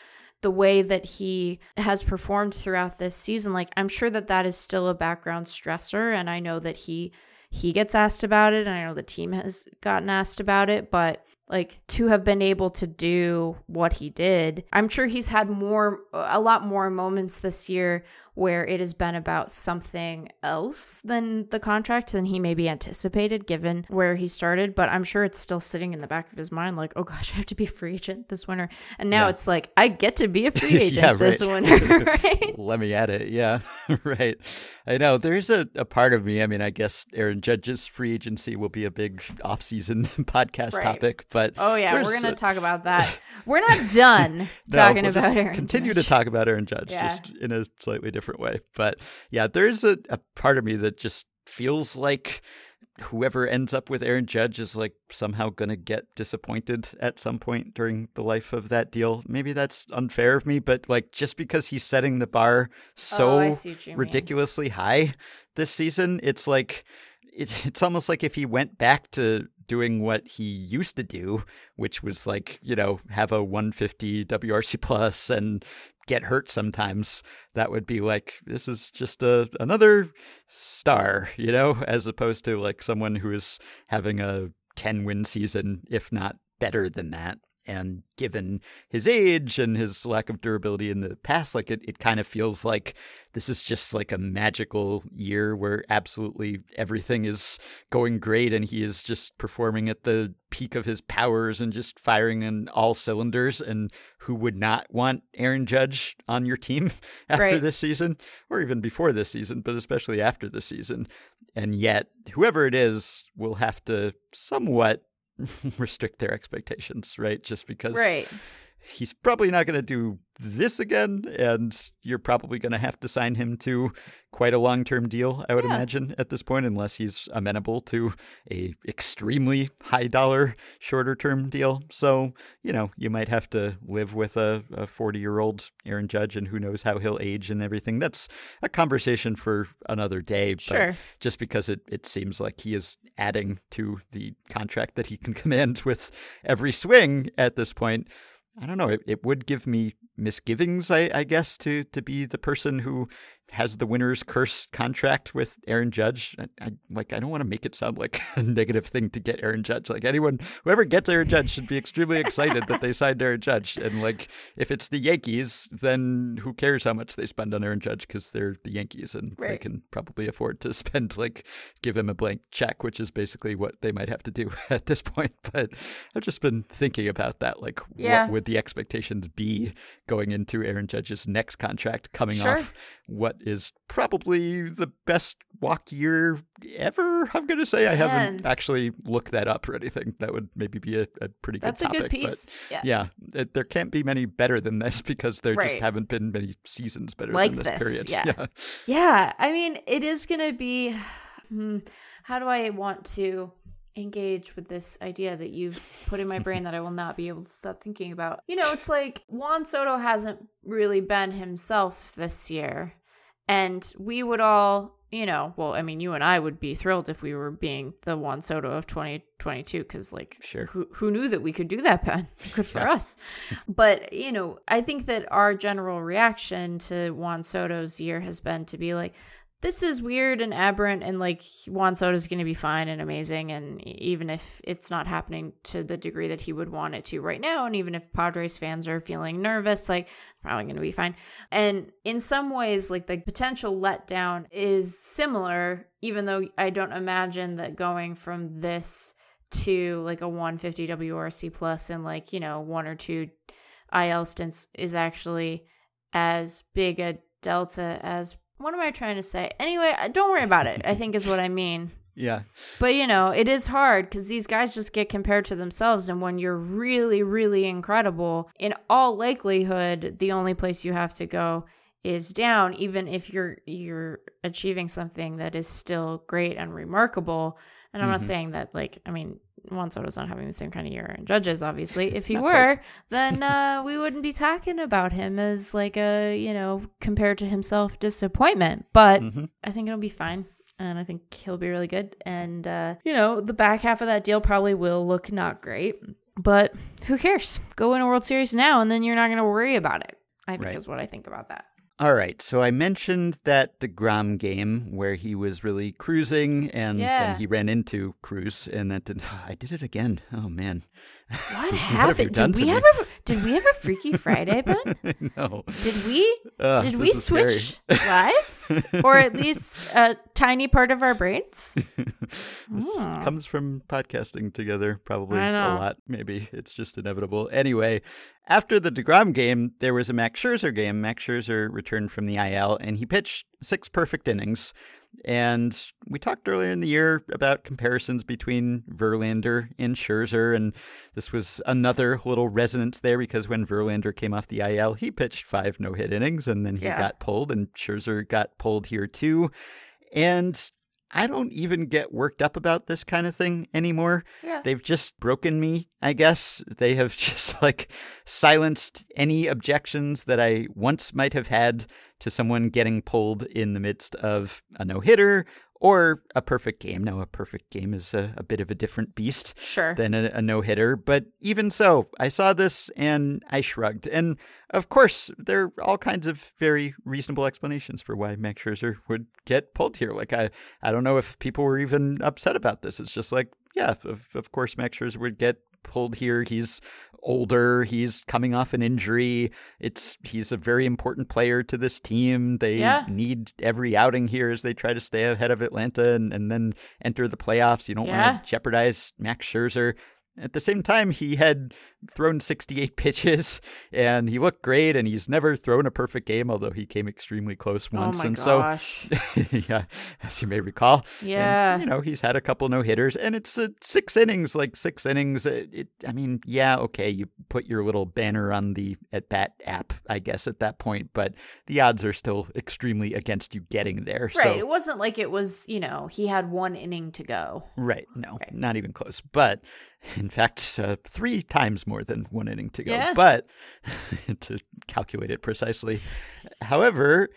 the way that he has performed throughout this season, like I'm sure that that is still a background stressor. And I know that he he gets asked about it, and I know the team has gotten asked about it, but like to have been able to do what he did i'm sure he's had more a lot more moments this year where it has been about something else than the contract than he maybe anticipated given where he started but i'm sure it's still sitting in the back of his mind like oh gosh (laughs) i have to be a free agent this winter and now Yeah. it's like i get to be a (laughs) free agent Yeah, this winter (laughs) right Let me at it. Yeah, right. I know there's a, a part of me. I mean, I guess Aaron Judge's free agency will be a big off-season podcast Right. topic, but oh yeah we're gonna talk about that (laughs) we're not done (laughs) No, talking we'll about Aaron continue Judge. to talk about Aaron Judge, Yeah. just in a slightly different way. But yeah, there's a, a part of me that just feels like whoever ends up with Aaron Judge is like somehow going to get disappointed at some point during the life of that deal. Maybe that's unfair of me, but like just because he's setting the bar Oh, so what you mean. ridiculously high this season, it's like it's it's almost like if he went back to doing what he used to do, which was like, you know, have a 150 WRC plus and get hurt sometimes, that would be like this is just a another star, you know, as opposed to like someone who is having a 10 win season, if not better than that. And given his age and his lack of durability in the past, like it, it kind of feels like this is just like a magical year where absolutely everything is going great and he is just performing at the peak of his powers and just firing in all cylinders. And who would not want Aaron Judge on your team (laughs) after Right. this season or even before this season, but especially after this season? And yet, whoever it is will have to somewhat (laughs) restrict their expectations, right? Just because Right. He's probably not going to do this again, and you're probably going to have to sign him to quite a long-term deal, I would Yeah. imagine, at this point, unless he's amenable to a extremely high-dollar, shorter-term deal. So, you know, you might have to live with a 40-year-old Aaron Judge, and who knows how he'll age and everything. That's a conversation for another day. But Sure. just because it, it seems like he is adding to the contract that he can command with every swing at this point. I don't know. It, it would give me misgivings, I, I guess, to to be the person who has the winner's curse contract with Aaron Judge. I, I like. I don't want to make it sound like (laughs) a negative thing to get Aaron Judge. Like anyone, whoever gets Aaron Judge should be extremely excited that they signed Aaron Judge. And like, if it's the Yankees, then who cares how much they spend on Aaron Judge because they're the Yankees and they can probably afford to (laughs) spend like give him a blank check, which is basically what they might have to do (laughs) at this point. But I've just been thinking about that. Like, Yeah. what would the expectations be going into Aaron Judge's next contract coming Sure. off what is probably the best walk year ever? I'm going to say I haven't actually looked that up or anything. That would maybe be a, a pretty good piece. That's a good piece. Yeah. yeah, it, there can't be many better than this (laughs) because there just haven't been many seasons better Like than this, this, period. (laughs) yeah. Yeah, I mean, it is going to be. (sighs) Hmm, how do I want to engage with this idea that you've put in my brain that I will not be able to stop thinking about? You know, it's like Juan Soto hasn't really been himself this year. And we would all, you know, well, I mean, you and I would be thrilled if we were being the Juan Soto of 2022 because, like, Sure. who, who knew that we could do that, Ben? (laughs) Good for Yeah. us. But, you know, I think that our general reaction to Juan Soto's year has been to be like, this is weird and aberrant, and like Juan Soto is going to be fine and amazing. And even if it's not happening to the degree that he would want it to right now, and even if Padres fans are feeling nervous, like, probably going to be fine. And in some ways, like the potential letdown is similar, even though I don't imagine that going from this to like a 150 WRC plus and like, you know, one or two IL stints is actually as big a delta as what am I trying to say? Anyway, uh, don't worry about it. I think is what I mean. (laughs) Yeah. But you know, it is hard because these guys just get compared to themselves. And when you're really, really incredible, in all likelihood, the only place you have to go is down, even if you're you're achieving something that is still great and remarkable. And I'm not Mhm. saying that like I mean Juan Soto's not having the same kind of year and judges, obviously. (laughs) If he were, then (laughs) uh, we wouldn't be talking about him as like a, you know, compared to himself disappointment. But Mhm. I think it'll be fine. And I think he'll be really good. And, uh, you know, the back half of that deal probably will look not great. But who cares? Go win a World Series now, and then you're not going to worry about it. I think Right. is what I think about that. All right. So I mentioned that DeGrom game where he was really cruising and Yeah. then he ran into Cruz and that did (sighs) I did it again. Oh man. (laughs) What you happened? did we have a did we have a Freaky (laughs) Friday, Ben? no. Did we Ugh, did we is scary. switch (laughs) lives, or at least a tiny part of our brains? this Hmm. comes from podcasting together probably a lot. Maybe it's just inevitable. Anyway, after the DeGrom game, there was a Max Scherzer game. Max Scherzer returned from the IL and he pitched six perfect innings. And we talked earlier in the year about comparisons between Verlander and Scherzer, and this was another little resonance there because when Verlander came off the IL, he pitched five no-hit innings, and then he Yeah. got pulled, and Scherzer got pulled here too. And I don't even get worked up about this kind of thing anymore. Yeah. They've just broken me, I guess. They have (laughs) just like silenced any objections that I once might have had to someone getting pulled in the midst of a no hitter or a perfect game. Now, a perfect game is a, a bit of a different beast Sure. than a, a no hitter. But even so, I saw this and I shrugged. And of course, there are all kinds of very reasonable explanations for why Max Scherzer would get pulled here. Like, I, I don't know if people were even upset about this. It's just like, yeah, of, of course, Max Scherzer would get pulled here. He's older. He's coming off an injury. It's he's a very important player to this team. They Yeah. need every outing here as they try to stay ahead of Atlanta and, and then enter the playoffs. You don't Yeah. want to jeopardize Max Scherzer. At the same time, he had thrown 68 (laughs) pitches and he looked great and he's never thrown a perfect game, although he came extremely close once. oh and (laughs) gosh. so, yeah, as you may recall. And, Yeah. you know, he's had a couple no hitters and it's uh, six innings, like six innings. It, it, I mean, yeah, okay, you put your little banner on the at bat app, I guess, at that point, but the odds are still extremely against you getting there. Right. So, It wasn't like it was, you know, he had one inning to go. Right. No, Right. not even close. But (laughs) in fact, uh, three times more than one inning to go. Yeah. But (laughs) to calculate it precisely. However,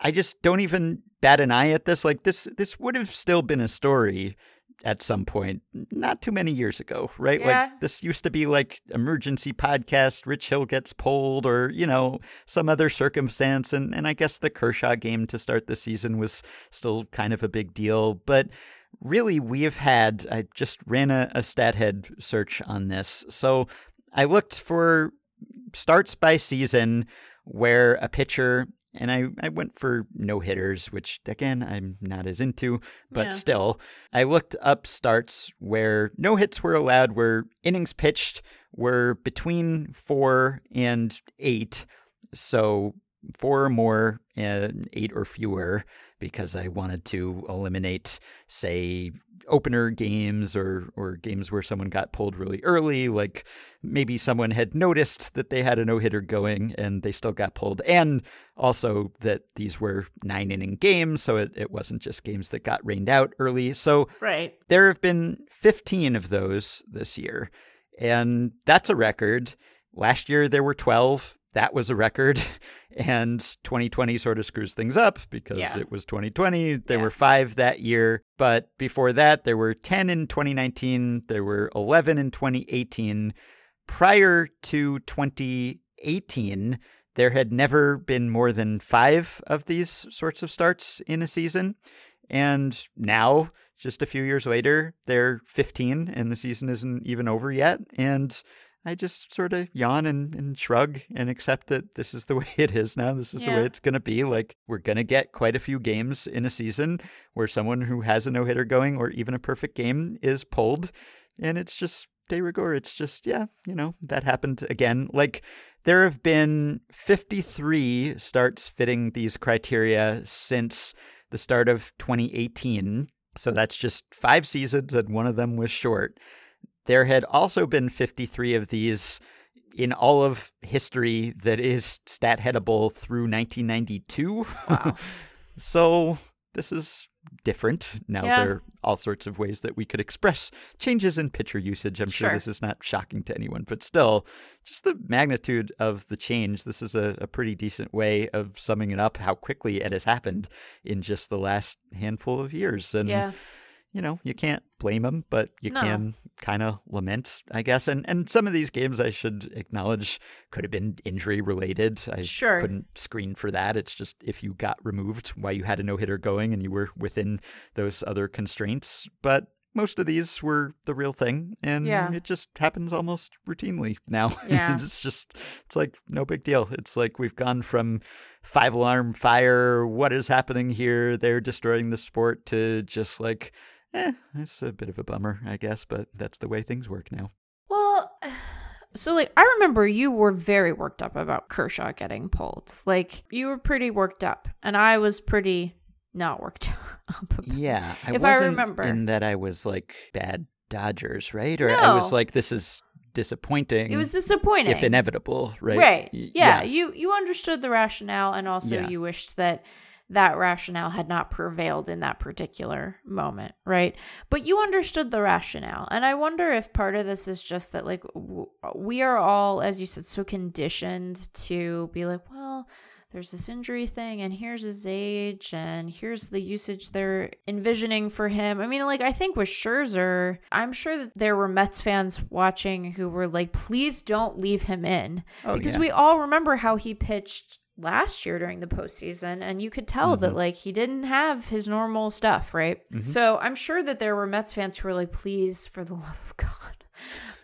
I just don't even bat an eye at this. Like this, this would have still been a story at some point, not too many years ago, right? Yeah. Like this used to be like emergency podcast, Rich Hill gets pulled, or you know some other circumstance, and and I guess the Kershaw game to start the season was still kind of a big deal, but really we have had i just ran a, a Stathead search on this. So i looked for starts by season where a pitcher and I, I went for no hitters which again i'm not as into but Yeah. still i looked up starts where no hits were allowed where innings pitched were between four and eight. So four or more and eight or fewer because I wanted to eliminate, say, opener games or or games where someone got pulled really early. Like maybe someone had noticed that they had a no hitter going and they still got pulled, and also that these were nine inning games, so it, it wasn't just games that got rained out early. So Right. there have been 15 of those this year, and that's a record. Last year there were 12. That was a record. (laughs) And 2020 sort of screws things up because Yeah. it was 2020. There Yeah. were five that year. But before that, there were 10 in 2019. There were 11 in 2018. Prior to 2018, there had never been more than five of these sorts of starts in a season. And now, just a few years later, they're 15 and the season isn't even over yet. And I just sort of yawn and, and shrug and accept that this is the (laughs) way it is now. This is the way it's going to be. Like, we're going to get quite a few games in a season where someone who has a no hitter going or even a perfect game is pulled. And it's just de rigueur. It's just, yeah, you know, that happened again. Like, there have been 53 starts fitting these criteria since the start of 2018. So that's just five seasons, and one of them was short. There had also been 53 of these in all of history that is stat headable through 1992. Wow. (laughs) so this is different. Now Yeah. there are all sorts of ways that we could express changes in pitcher usage. I'm sure, Sure. this is not shocking to anyone, but still, just the magnitude of the change. This is a, a pretty decent way of summing it up how quickly it has happened in just the last handful of years. And Yeah. You know, you can't blame them, but you No. can kind of lament, I guess. And and some of these games, I should acknowledge, could have been injury related. I Sure. couldn't screen for that. It's just if you got removed while you had a no hitter going and you were within those other constraints. But most of these were the real thing, and Yeah. it just happens almost routinely now. (laughs) Yeah. it's just it's like no big deal. It's like we've gone from five alarm fire. What is happening here? They're destroying the sport to just like eh, it's a bit of a bummer, I guess, but that's the way things work now. Well, (sighs) so like I remember you were very worked up about Kershaw getting pulled. Like you were pretty worked up, and I was pretty not worked (laughs) up. Yeah, I If I remember. in that I was like bad Dodgers, right? Or I was like, this is disappointing. It was disappointing. if inevitable, right? Right. Y- Yeah. You you understood the rationale, and also Yeah. you wished that that rationale had not prevailed in that particular moment, right? But you understood the rationale, and I wonder if part of this is just that, like, w- we are all, as you said, so conditioned to be like, well. There's this injury thing, and here's his age, and here's the usage they're envisioning for him. I mean, like, I think with Scherzer, I'm sure that there were Mets fans watching who were like, please don't leave him in Oh, because yeah. we all remember how he pitched last year during the postseason, and you could tell that Mhm. like he didn't have his normal stuff, right? Mhm. So I'm sure that there were Mets fans who were like, "Please, for the (laughs) love of God,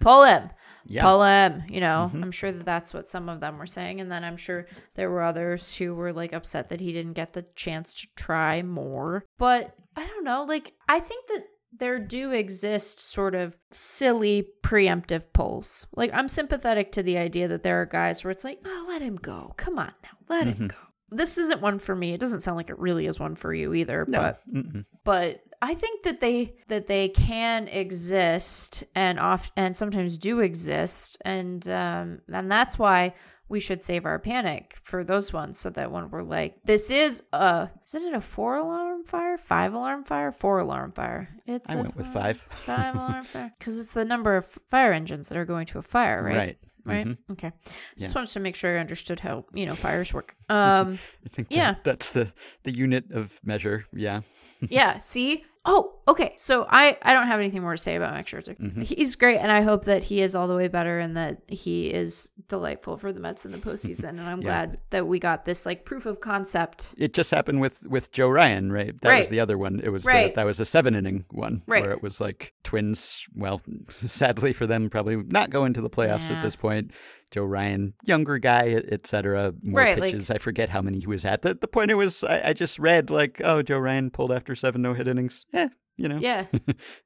pull him, yeah. pull him." You know, Mhm. I'm sure that that's what some of them were saying, and then I'm sure there were others who were like upset that he didn't get the chance to try more. But I don't know, like I think that there do exist sort of silly preemptive polls. Like I'm sympathetic to the idea that there are guys where it's like, oh, let him go. Come on let him go. This isn't one for me. It doesn't sound like it really is one for you either. No. But Mm-mm. but I think that they that they can exist and off and sometimes do exist and um and that's why we should save our panic for those ones so that when we're like this is a isn't it a four alarm fire five alarm fire four alarm fire it's I went with five. five alarm (laughs) fire because it's the number of fire engines that are going to a fire right Right. Right Mhm. okay just Yeah. wanted to make sure I understood how you know fires work (laughs) um I think that- Yeah. that's the the unit of measure. Yeah. (laughs) yeah see oh okay so i i don't have anything more to say about max scherzer Mhm. he's great and i hope that he is all the way better and that he is delightful for the mets in the postseason and i'm (laughs) Yeah. glad that we got this like proof of concept It just happened with with Joe Ryan, right? That was the other one. It was the- Right. that was a seven inning one Right. where it was like Twins. Well, (laughs) sadly for them, probably not going to the playoffs Yeah. at this point. Joe Ryan, younger guy, etc. More Right, like- pitches. I forget how many he was at. The the point it was, I, I just read like, oh, Joe Ryan pulled after seven no hit innings. Yeah, you know. yeah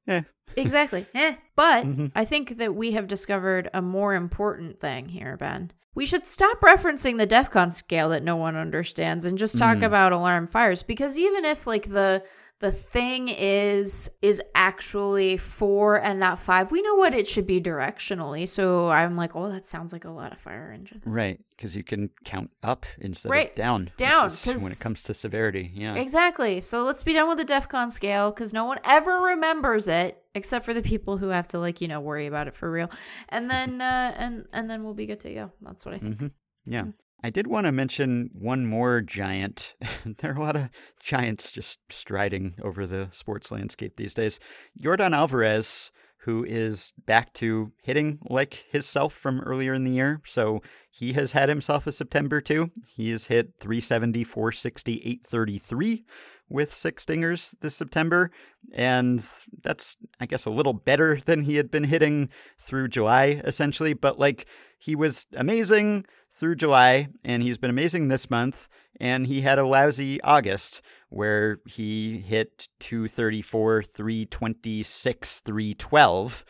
Yeah. (laughs) exactly eh. but Mhm. i think that we have discovered a more important thing here ben we should stop referencing the defcon scale that no one understands and just talk Mm. about alarm fires because even if like the the thing is is actually four and not five we know what it should be directionally so i'm like oh that sounds like a lot of fire engines Right, because you can count up instead Right, of down. down, when it comes to severity. Yeah. exactly so let's be done with the defcon scale because no one ever remembers it except for the people who have to like you know worry about it for real and then (laughs) uh and and then we'll be good to go that's what i think hmm Yeah. I did want to mention one more giant. (laughs) there are a lot of giants just striding over the sports landscape these days. Yordan Alvarez, who is back to hitting like himself from earlier in the year. So he has had himself a September too. He has hit 370, 460, 833 with six stingers this September. And that's, I guess, a little better (laughs) than he had been hitting through July, essentially. But like, he was amazing through July, and he's been amazing this month. And he had a lousy August where he hit 234, 326, 312.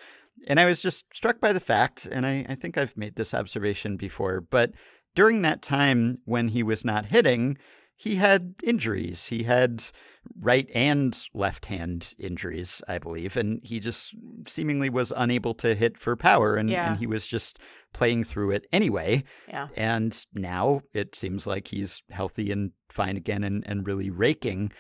And I was just struck by the fact, and I, I think I've made this observation before, but during that time when he was not hitting, he had injuries. He had right and left hand injuries, I believe, and he just seemingly was unable to hit for power, and, Yeah. and he was just playing through it anyway. yeah And now it seems like he's healthy and fine again and, and really raking.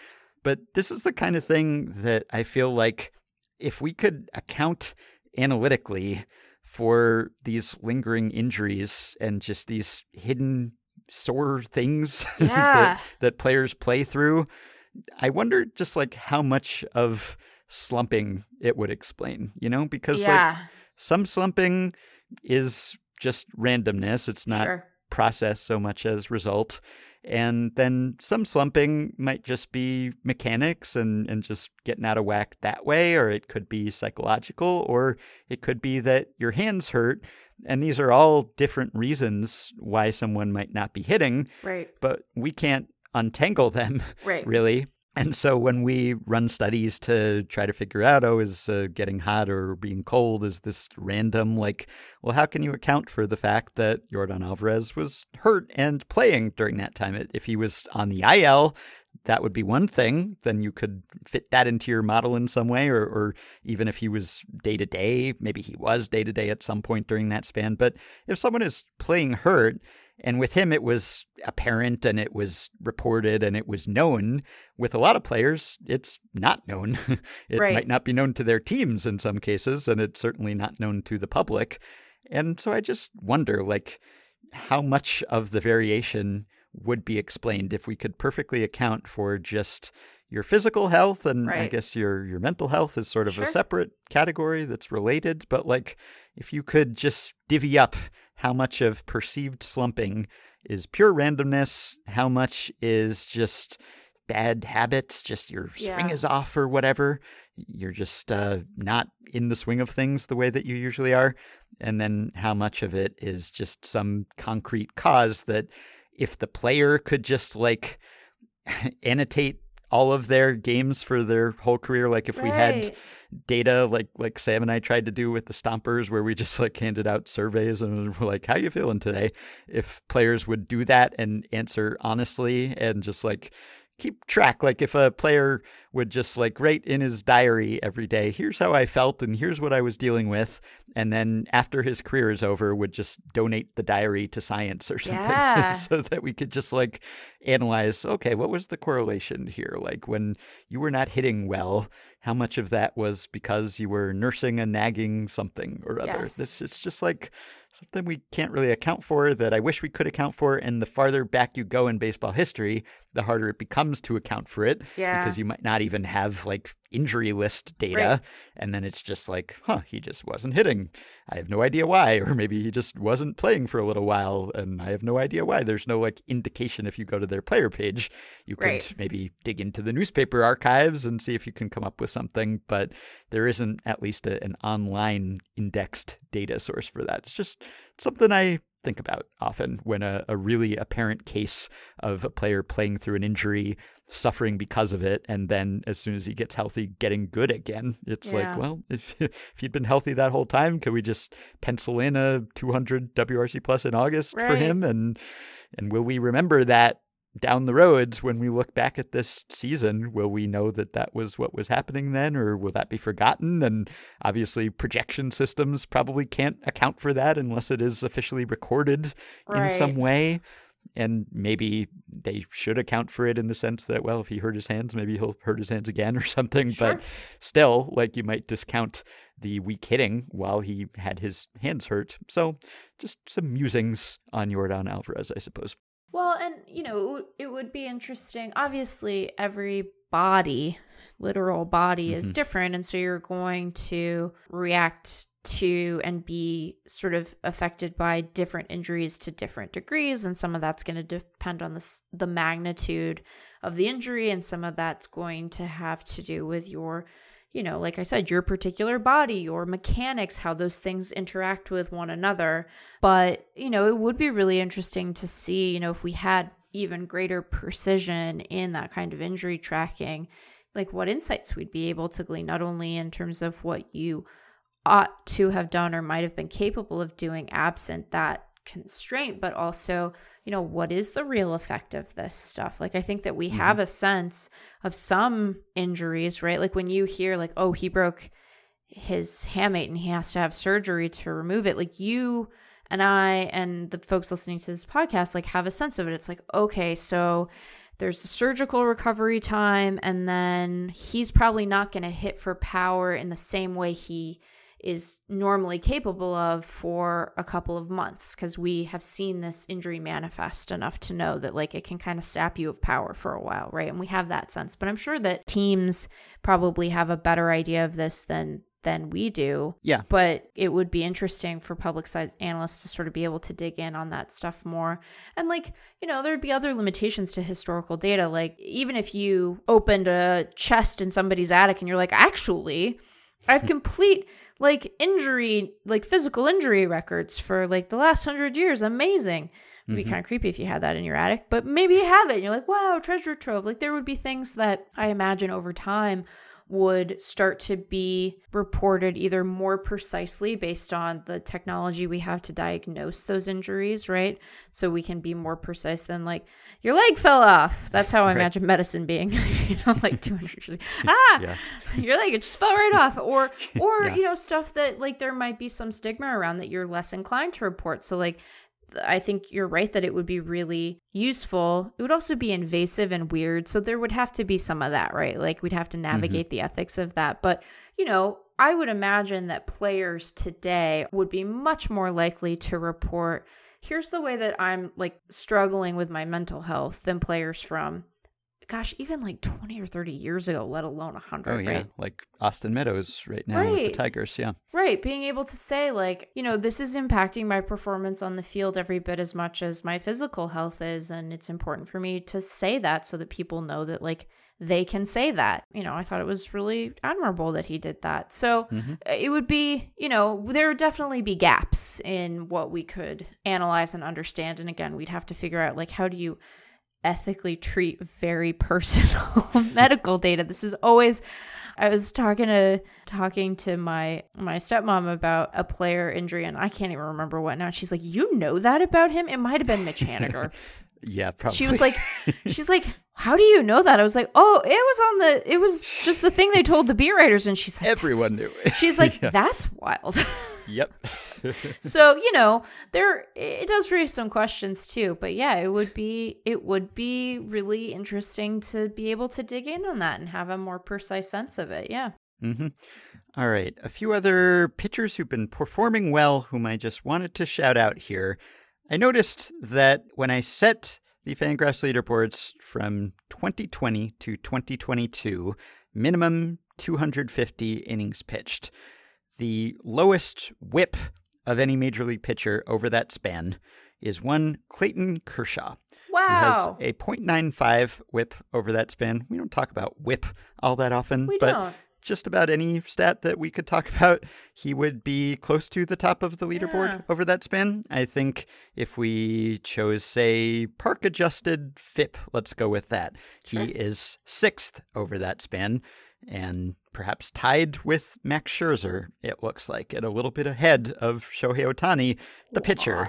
But this is the kind of thing that I feel like if we could account analytically for these lingering injuries and just these hidden sore things (laughs) Yeah. that, that players play through, I wonder just like how much of slumping it would explain, you know? Because like some slumping is just randomness. It's not sure process so much as result. And then some slumping might just be mechanics and, and just getting out of whack that way, or it could be psychological, or it could be that your hands hurt. And these are all different reasons why someone might not be hitting, right but we can't untangle them right (laughs) really. And so when we run studies to try to figure out, oh, is uh, getting hot or being cold, is this random? Like, well, how can you account for the fact that Yordan Alvarez was hurt and playing during that time? If he was on the IL, that would be one thing. Then you could fit that into your model in some way, or, or even if he was day to day, maybe he was day to day at some point during that span. But if someone is playing hurt, and with him, it was apparent and it was reported and it was known. With a lot of players, it's not known. (laughs) it Right. might not be known to their teams in some cases, and it's certainly not known to the public. And so I just wonder, like, how much of the variation would be explained if we could perfectly account for just your physical health and I guess your your mental health is sort of Sure. a separate category that's related, but like if you could just divvy up how much of perceived slumping is pure randomness, how much is just bad habits, just your swing Yeah. is off or whatever, you're just uh, not in the swing of things the way that you usually are, and then how much of it is just some concrete cause that if the player could just like (laughs) annotate all of their games for their whole career. Like if we had data like like Sam and I tried to do with the Stompers, where we just like handed out surveys and (laughs) were like, "How you feeling today?" If players would do that and answer honestly and just like keep track, like if a player would just like write in his diary every day, "Here's how I felt and here's what I was dealing with," and then after his career is over, would just donate the diary to science or something, (laughs) Yeah. so that we could just like analyze. Okay, what was the correlation here? Like when you were not hitting well, how much of that was because you were nursing a nagging something or other. Yes. This it's just like something we can't really account for that I wish we could account for. And the farther back you go in baseball history, the harder it becomes to account for it Yeah. because you might not even have like injury list data. Right. And then it's just like, huh, he just wasn't hitting. I have no idea why. Or maybe he just wasn't playing for a little while and I have no idea why. There's no like indication if you go to their player page. You could Right. maybe dig into the newspaper archives and see if you can come up with something, but there isn't at least a, an online indexed data source for that. It's just something I think about often when a, a really apparent case of a player playing through an injury, suffering because of it, and then as soon as he gets healthy, getting good again. It's Yeah. like, well, (laughs) if, if he'd been healthy that whole time, could we just pencil in a 200 WRC plus in August for him? And and will we remember that down the roads when we look back at this season will we know that that was what was happening then or will that be forgotten? And obviously projection systems probably can't account for that unless it is officially recorded in some way. And maybe they should account for it in the sense that well if he hurt his hands maybe he'll hurt his hands again (laughs) or something. Sure. but still like you might discount the weak hitting while he had his hands hurt. So just some musings on Yordan Alvarez I suppose Well, and you know, it would, be interesting. Obviously, every body, literal body, is Mhm. different, and so you're going to react to and be sort of affected by different injuries to different degrees, and some of that's going to depend on the the magnitude of the injury, and some of that's going to have to do with your you know, like I said, your particular body, your mechanics, how those things interact with one another. But, you know, it would be really interesting to see, you know, if we had even greater precision in that kind of injury tracking, like what insights we'd be able to glean, not only in terms of what you ought to have done or might have been capable of doing absent that constraint, but also, you know, what is the real effect of this stuff? Like, I think that we mm-hmm. have a sense of some injuries, right? Like when you hear, like, oh, he broke his hamate and he has to have surgery to remove it, like you and I and the folks listening to this podcast, like, have a sense of it. It's like, okay, so there's the surgical recovery time, and then he's probably not going to hit for power in the same way he is normally capable of for a couple of months because we have seen this injury manifest enough to know that like it can kind of sap you of power for a while right? And we have that sense. But i'm sure that teams probably have a better idea of this than than we do. Yeah. but it would be interesting for public side analysts to sort of be able to dig in on that stuff more. And like you know there'd be other limitations to historical data. Like even if you opened a chest in somebody's attic and you're like actually i have (laughs) complete like injury like physical injury records for like the last hundred years amazing It'd be Mhm. kind of creepy if you had that in your attic but maybe you have it and you're like wow treasure trove like there would be things that i imagine over time would start to be reported either more precisely based on the technology we have to diagnose those injuries, right? So we can be more precise than like your leg fell off. That's how I Right. imagine medicine being, (laughs) you know, like (laughs) 200 years. Ah, Yeah. your leg it just fell right off, or (laughs) or Yeah. you know stuff that like there might be some stigma around that you're less inclined to report. So like I think you're right that it would be really useful. It would also be invasive and weird. So there would have to be some of that, right? Like we'd have to mm-hmm. navigate the ethics of that. But, you know, I would imagine that players today would be much more likely to report here's the way that I'm like struggling with my mental health than players from gosh, even like 20 or 30 years ago, let alone 100, Oh yeah, right? like Austin Meadows right now with the Tigers. Yeah, Right, being able to say like, you know, this is impacting my performance on the field every bit as much as my physical health is and it's important for me to say that so that people know that like they can say that. You know, I thought it was really admirable that he did that. So, Mhm. it would be, you know, there would definitely be gaps in what we could analyze and understand and again, we'd have to figure out like how do you ethically treat very personal (laughs) medical data. This is always I was talking to talking to my my stepmom about a player injury and I can't even remember what now. She's like, "You know that about him? It might have been Mitch Haniger." (laughs) Yeah, probably. she was like (laughs) she's like how do you know that i was like oh it was on the it was just the thing they told the beat writers and she's like everyone knew. "That's-" she's like Yeah. that's wild Yep. (laughs) so you know there it does raise some questions too but yeah it would be it would be really interesting to be able to dig in on that and have a more precise sense of it yeah Mm-hmm. All right. A few other pitchers who've been performing well, whom I just wanted to shout out here. I noticed that when I set the Fangraphs leaderboards from 2020 to 2022, minimum 250 innings pitched, the lowest whip of any major league pitcher over that span is one Clayton Kershaw who has a .95 whip over that span. We don't talk about whip all that often, we but don't just about any stat that we could talk (laughs) about, he would be close to the top of the leaderboard Yeah. over that span. I think if we chose, say, park adjusted FIP, let's go with that. Sure. He is sixth over that span and perhaps tied with Max Scherzer, it looks like, and a little bit ahead of Shohei Ohtani, the pitcher.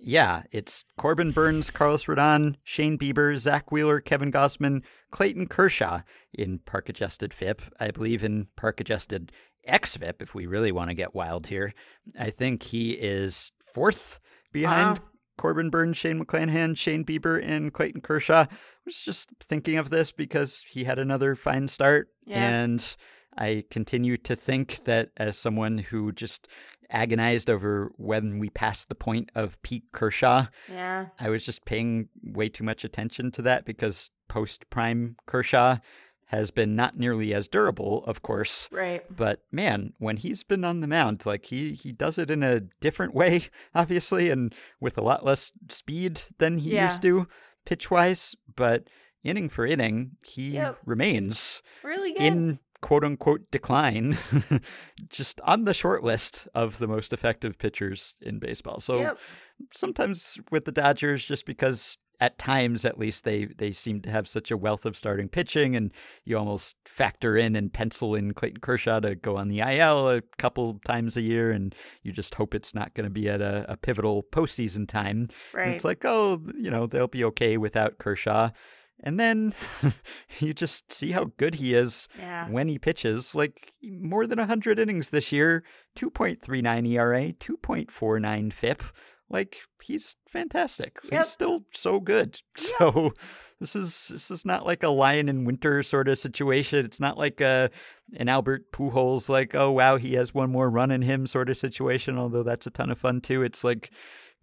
Yeah, it's Corbin Burnes, Carlos Rodon, Shane Bieber, Zack Wheeler, Kevin Gausman, Clayton Kershaw in park adjusted FIP. I believe in park adjusted XFIP if we really want to get wild here. I think he is fourth behind Wow. Corbin Burnes, Shane McClanahan, Shane Bieber, and Clayton Kershaw. I was just thinking of this because he had another fine start. Yeah. And I continue to think that as someone who just agonized over when we passed the point of peak Kershaw, yeah I was just paying way too much attention to that because post prime Kershaw has been not nearly as durable, of course. right But man, when he's been on the mound, like he he does it in a different way, (laughs) obviously, and with a lot less speed than he Yeah. used to, pitch wise. But inning for inning, he Yep. remains really good in quote unquote decline, (laughs) just on the short list of the most effective pitchers in baseball. So yep sometimes with the Dodgers, just because at times at least they they seem to have such a wealth of starting pitching, and you almost factor in and pencil in Clayton Kershaw to go on the IL a couple times a year, and you just hope it's not going to be at a, a pivotal postseason time. And right It's like, oh, you know, they'll be okay without Kershaw. And then (laughs) you just see how good he is yeah when he pitches. Like more than 100 innings this year, 2.39 ERA, 2.49 FIP. Like he's fantastic. Yep. He's still so good. (laughs) So this is this is not like a lion in winter sort of situation. It's not like a an Albert Pujols like oh wow he has one more run in him sort of situation. Although that's a ton of fun too. It's like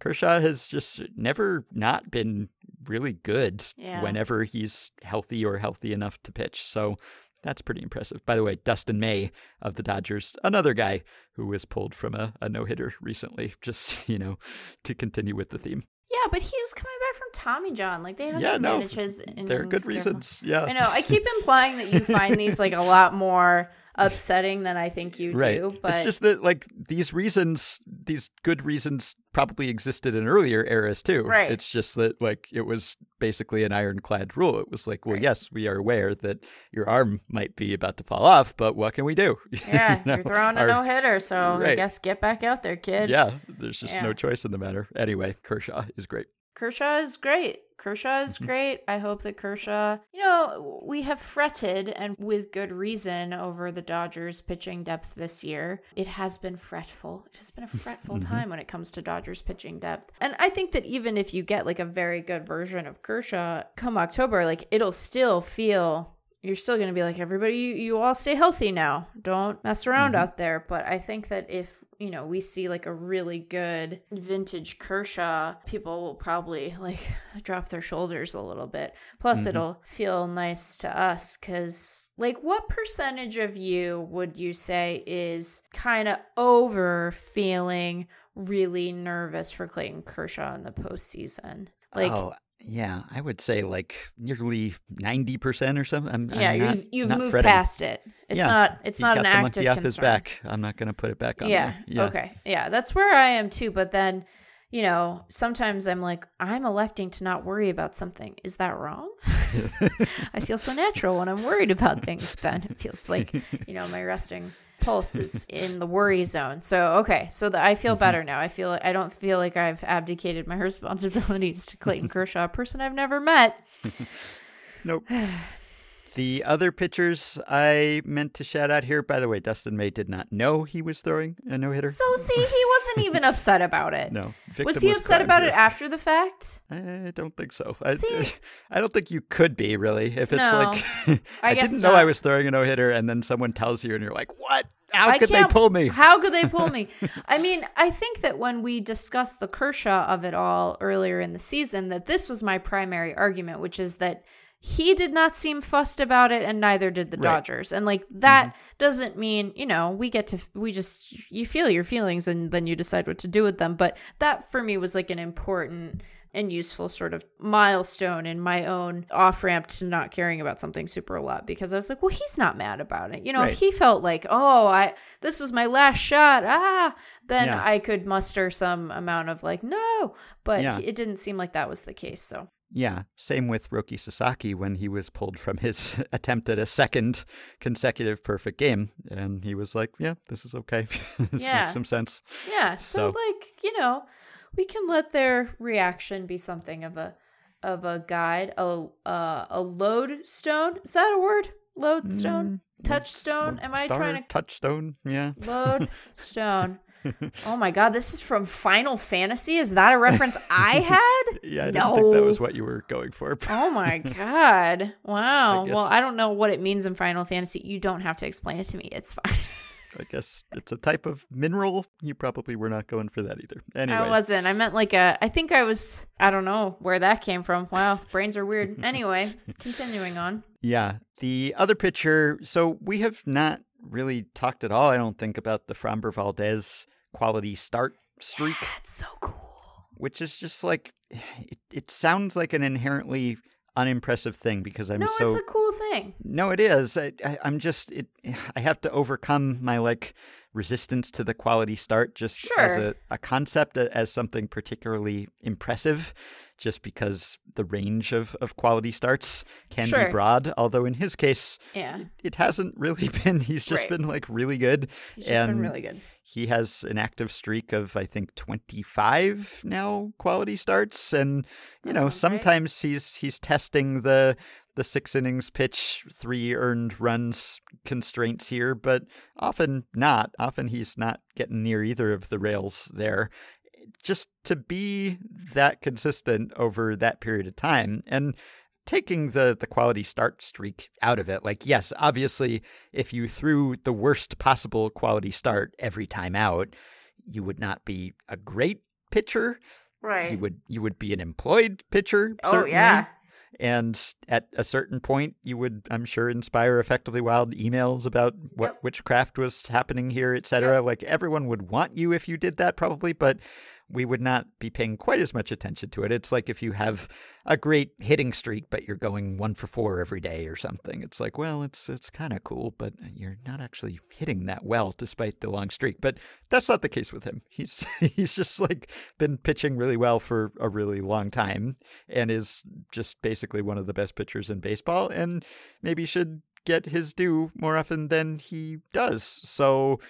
Kershaw has just never not been really good Yeah. whenever he's healthy or healthy enough to pitch. So that's pretty impressive. By the way, Dustin May of the Dodgers, another guy who was pulled from a, a no hitter recently, (laughs) just, you know, to continue with the theme. Yeah, but he was coming back from Tommy John. Like they have Yeah, to no, manage his. There are good careful. reasons. Yeah. I know. I keep implying that you find these like a lot more upsetting than I think you right. do. But It's just that, like, these reasons, these good reasons probably existed in earlier eras too. Right. It's just that, like, it was basically an ironclad rule. It was like, well, Right. yes, we are aware that your arm might be about to fall off, but what can we do? (laughs) You yeah, know, you're throwing a no hitter, so I guess get back out there, kid. Yeah, there's just no choice in the matter. Anyway, Kershaw is great. Kershaw is great. Kershaw is Mhm. great. I hope that Kershaw, you know, we have fretted and with good reason over the Dodgers pitching depth this year. It has been fretful. It has been a fretful Mhm. time when it comes to Dodgers pitching depth. And I think that even if you get like a very good version of Kershaw come October, like it'll still feel you're still going to be like everybody you, you all stay healthy now. Don't mess around Mhm. out there, but I think that if you know, we see like a really good vintage Kershaw, people will probably like (laughs) drop their shoulders a little bit. Plus, Mhm. it'll feel nice to us because, like, what percentage of you would you say is kind of over feeling really nervous for Clayton Kershaw in the postseason? Like, oh, yeah, I would say like nearly 90% or something. I'm, yeah, I'm not, you've you've moved fretting. past it. It's Yeah, not it's not got an the active monkey off concern. his back. I'm not going to put it back on yeah. Yeah. Okay. Yeah, that's where I am too. But then, you know, sometimes I'm like, I'm electing to not worry about something. Is that wrong? (laughs) (laughs) I feel so natural when I'm worried about things, Ben. It feels like, (laughs) you know, my resting pulse is in the worry zone. So, okay. So the, I feel mm-hmm. better now. I feel I don't feel like I've abdicated my (laughs) responsibilities to Clayton (laughs) Kershaw, a person I've never met. (laughs) Nope. (sighs) the other pitchers I meant to shout out here, by the way, Dustin May did not know he was throwing a no hitter. So, see, he wasn't even upset about it. No. Was he upset about here. it after the fact? I don't think so. I, See? I don't think you could be really if it's No, like I I, didn't know I was throwing a no hitter, and then someone tells you, and you're like, "What? How I could they pull me?" How could they pull me? (laughs) I mean, I think that when we discussed the Kershaw of it all earlier in the season, that this was my primary argument, which is that he did not seem fussed about it, and neither did the Right. Dodgers. And like that mm-hmm. doesn't mean you know we get to we just you feel your feelings and then you decide what to do with them. But that for me was like an important and useful sort of milestone in my own off ramp to not caring about something super a lot because I was like, well, he's not mad about it. You know, Right. if he felt like, oh, I this was my last shot, ah, then Yeah. I could muster some amount of like, no. But Yeah. it didn't seem like that was the case. So Yeah, same with Roki Sasaki when he was pulled from his (laughs) attempt at a second consecutive perfect game, and he was like, "Yeah, this is okay. (laughs) this Yeah. makes some sense." yeah, so, So- like you know, we can let their reaction be something of a of a guide, a uh, a lodestone. Is that a word? Lodestone, touchstone. Am I Star, trying to touchstone? Yeah. lodestone? (laughs) (laughs) oh my god, this is from Final Fantasy. Is that a reference I (laughs) had? Yeah, I didn't think that was what you were going for. Oh my god. Wow. I Well, I don't know what it means in Final Fantasy. You don't have to explain it to me. It's fine. I guess it's a type of mineral. You probably were not going for that either. Anyway, I wasn't. I meant like a I think I was I don't know where that came from. Wow, brains are weird. (laughs) Anyway, continuing on. Yeah. The other pitcher, so we have not really talked at all, I don't think, about the Framber Valdez quality start streak, (sighs) That's so cool. which is just like, (sighs) it, it sounds like an inherently unimpressive thing because I'm no, so. No, it's a cool thing. No, it is. I, I'm just it. I have to overcome my like resistance to the quality start just as a, a concept, a- as something particularly impressive, just because the range of, of quality starts can Sure. be broad. Although in his case, Yeah. it hasn't really (laughs) been. He's just Right. been like really good. He's just been really good. He has an active streak of I think 25 now quality starts and you know sometimes he's he's testing the the 6 innings pitch, 3 earned runs constraints here, but often not. Often he's not getting near either of the rails there. Just to be that consistent over that period of time and taking the the quality start streak out of it like yes obviously if you threw the worst possible quality start every time out you would not be a great pitcher Right. you would you would be an employed pitcher oh yeah. and at a certain point you would i'm sure inspire effectively wild emails about what Yep. witchcraft was happening here etc like everyone would want you if you did that probably but we would not be paying quite as much attention to it. It's like if you have a great hitting streak but you're going one for four every day or something it's like well it's it's kind of cool but you're not actually hitting that well despite the long streak. But that's not the case with him. He's (laughs) he's just like been pitching really well for a really long time and is just basically one of the best pitchers in baseball and maybe should get his due more often than he does. So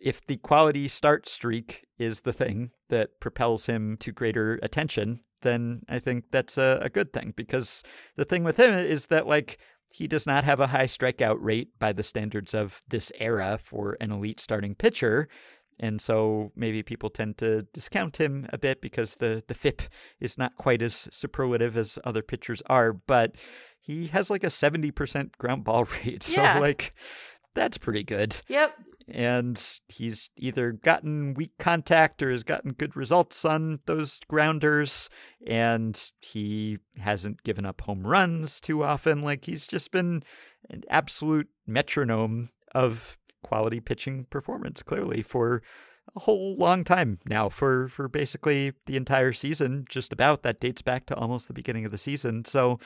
if the quality start streak is the thing that propels him to greater attention, then I think that's a, a good thing because the thing with him is that like he does not have a high strikeout rate by the standards of this era for an elite starting pitcher. And so maybe people tend to discount him a bit because the, the FIP is not quite as superlative as other pitchers are, but he has like a 70% ground ball (laughs) rate. So, Yeah. like, that's pretty good. Yep. And he's either gotten weak contact or has gotten good results on those grounders. And he hasn't given up home runs too often. Like, he's just been an absolute metronome of quality pitching performance, clearly, for a whole long time now for for basically the entire season just about that dates back to almost the beginning of the season so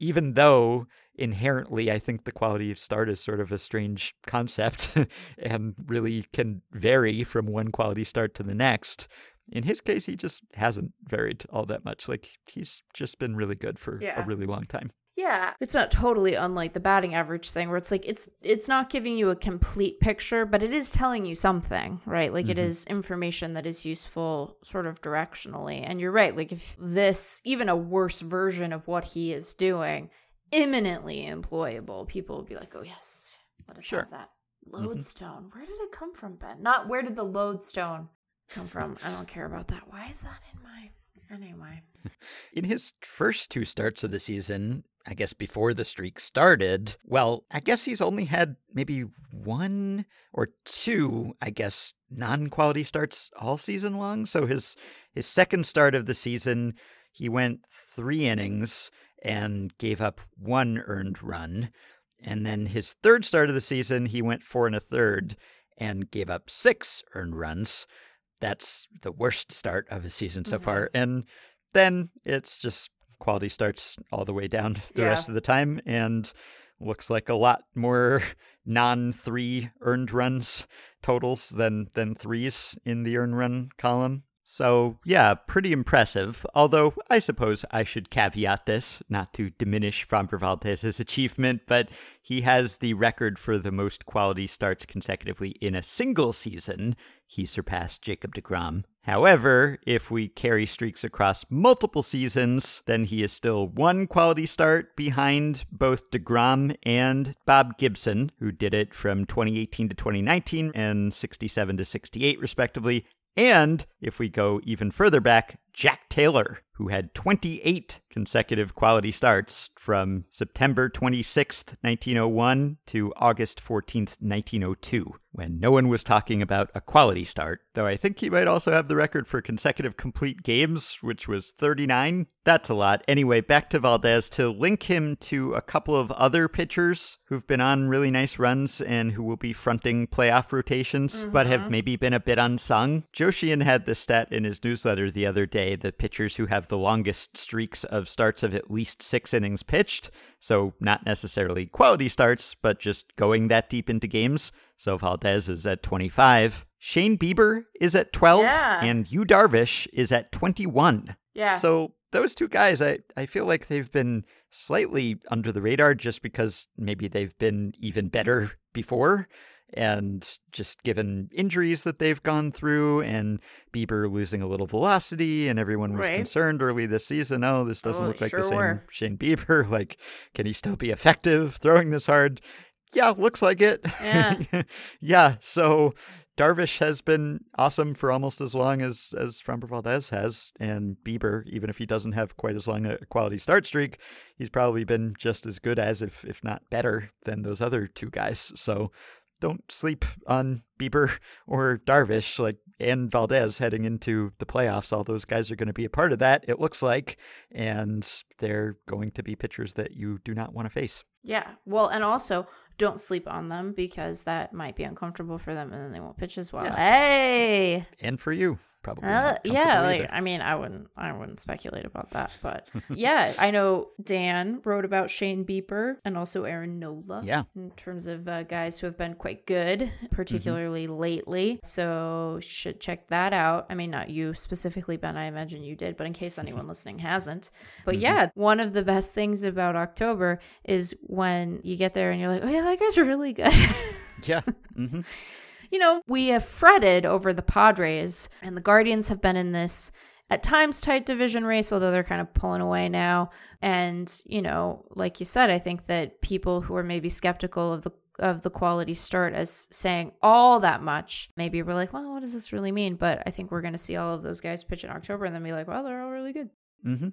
even though inherently i think the quality of start is sort of a strange concept (laughs) and really can vary from one quality start to the next in his case, he just hasn't varied all that much. Like he's just been really good for Yeah. a really long time. Yeah, it's not totally unlike the batting average thing where it's like it's it's not giving you a complete picture, but it is telling you something, right? Like it mm-hmm. is information that is useful sort of directionally. And you're right, like if this even a worse version of what he is doing, imminently employable, people would be like, "Oh yes, let us Sure. have that." Mm-hmm. Lodestone. Where did it come from, Ben? Not where did the lodestone come from? I don't care about that. Why is that in my anyway? (laughs) In his first two starts of the season, I guess before the streak started, well, I guess he's only had maybe one or two, I guess, non-quality starts all season long. So his his second start of the season, he went 3 innings and gave up one earned run. And then his third start of the season, he went four and a third and gave up six earned runs. That's the worst start of his season so Mhm. far. And then it's just quality starts all the way down the Yeah. rest of the time and looks like a lot more (laughs) non three earned runs totals than than threes in the earned run column. So yeah, pretty impressive. Although I suppose I should caveat this, not to diminish Framber Valdez's achievement, but he has the record for the most quality starts consecutively in a single season. He surpassed Jacob DeGrom. However, if we carry streaks across multiple seasons, then he is still one quality start behind both DeGrom and Bob Gibson, who did it from 2018 to 2019 and 67 to 68, respectively. And if we go even further back, Jack Taylor, who had 28 consecutive quality starts from September 26th, 1901 to August 14th, 1902, when no one was talking about a quality start. Though I think he might also have the record for consecutive complete games, which was 39. That's a lot. Anyway, back to Valdez to link him to a couple of other pitchers who've been on really nice runs and who will be fronting playoff rotations, but have mm-hmm. maybe been a bit unsung. Joe Sheehan had this stat in his newsletter the other day the pitchers who have the longest streaks of starts of at least six innings pitched. So, not necessarily quality starts, but just going that deep into games. So, Valdez is at 25. Shane Bieber is at 12. Yeah. And Yu Darvish is at 21. Yeah. So those two guys, I, I feel like they've been slightly under the radar just because maybe they've been even better before. And just given injuries that they've gone through and Bieber losing a little velocity and everyone was Right. concerned early this season, oh, this doesn't Oh, look like sure the same were. Shane Bieber. (laughs) Like, can he still be effective throwing this hard? Yeah, looks like it. Yeah. (laughs) yeah. So Darvish has been awesome for almost as long as as Framber Valdez has, and Bieber, even if he doesn't have quite as long a quality start streak, he's probably been just as good as, if if not better, than those other two guys. So don't sleep on Bieber (laughs) or Darvish, like and Valdez heading into the playoffs. All those guys are going to be a part of that. It looks like, and they're going to be pitchers that you do not want to face. Yeah. Well, and also don't sleep on them because that might be uncomfortable for them and then they won't pitch as well. Yeah. Hey. And for you, probably. Uh, yeah, like either. I mean, I wouldn't, I wouldn't speculate about that, but (laughs) yeah, I know Dan wrote about Shane Bieber and also Aaron Nola. Yeah. in terms of uh, guys who have been quite good, particularly lately. So should check that out. I mean, not you specifically, Ben. I imagine you did, but in case (laughs) anyone listening hasn't, but yeah, one of the best things about October is when you get there and you're like, oh yeah, that guy's (laughs) really good. Yeah. hmm you know, we have fretted over the Padres, and the Guardians have been in this at times tight division race, although they're kind of pulling away now. And, you know, like you said, I think that people who are maybe skeptical of the of the quality start as saying all that much, maybe we're like, well, what does this really mean? But I think we're going to see all of those guys pitch in October and then be like, well, they're all really good. hmm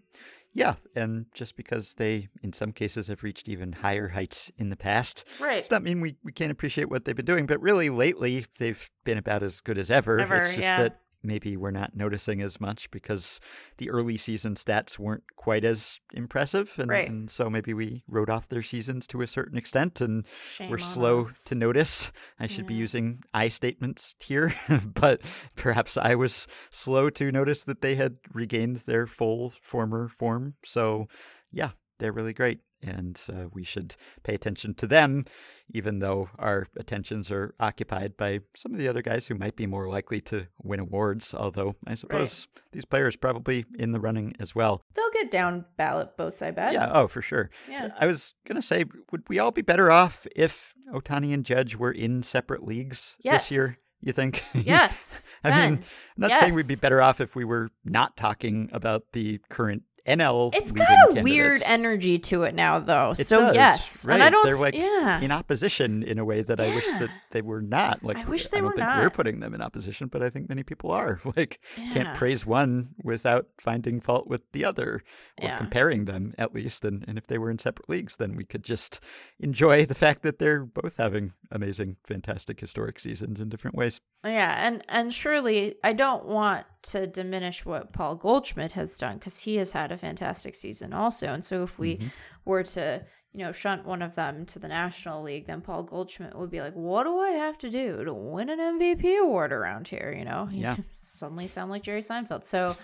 Yeah, and just because they, in some cases, have reached even higher heights in the past, Right. does not mean we, we can't appreciate what they've been doing. But really, lately, they've been about as good as ever. Ever, it's just yeah. that maybe we're not noticing as much because the early season stats weren't quite as impressive. And, Right. and so maybe we wrote off their seasons to a certain extent and Shame we're slow us. to notice. I should be using I statements here, (laughs) but perhaps I was slow to notice that they had regained their full former form. So, yeah, they're really great. And uh, we should pay attention to them, even though our attentions are occupied by some of the other guys who might be more likely to win awards. Although I suppose these players probably in the running as well. They'll get down ballot votes, I bet. Yeah, oh, for sure. Yeah. I was going to say, would we all be better off if Ohtani and Judge were in separate leagues Yes. this year? You think? (laughs) Yes. I mean, I'm not saying we'd be better off if we were not talking about the current NL. It's got a weird energy to it now, though. It so does, yes, right? and I don't. They're like yeah. in opposition in a way that I wish that they were not. Like I wish they I don't were think we're putting them in opposition, but I think many people are. (laughs) Like Yeah. can't praise one without finding fault with the other or Yeah. comparing them at least. And and if they were in separate leagues, then we could just enjoy the fact that they're both having amazing, fantastic, historic seasons in different ways. Yeah, and and surely I don't want to diminish what Paul Goldschmidt has done because he has had a fantastic season also. And so if we Mm-hmm. were to, you know, shunt one of them to the National League, then Paul Goldschmidt would be like, "What do I have to do to win an MVP award around here?" You know, Yeah. (laughs) suddenly sound like Jerry Seinfeld. So,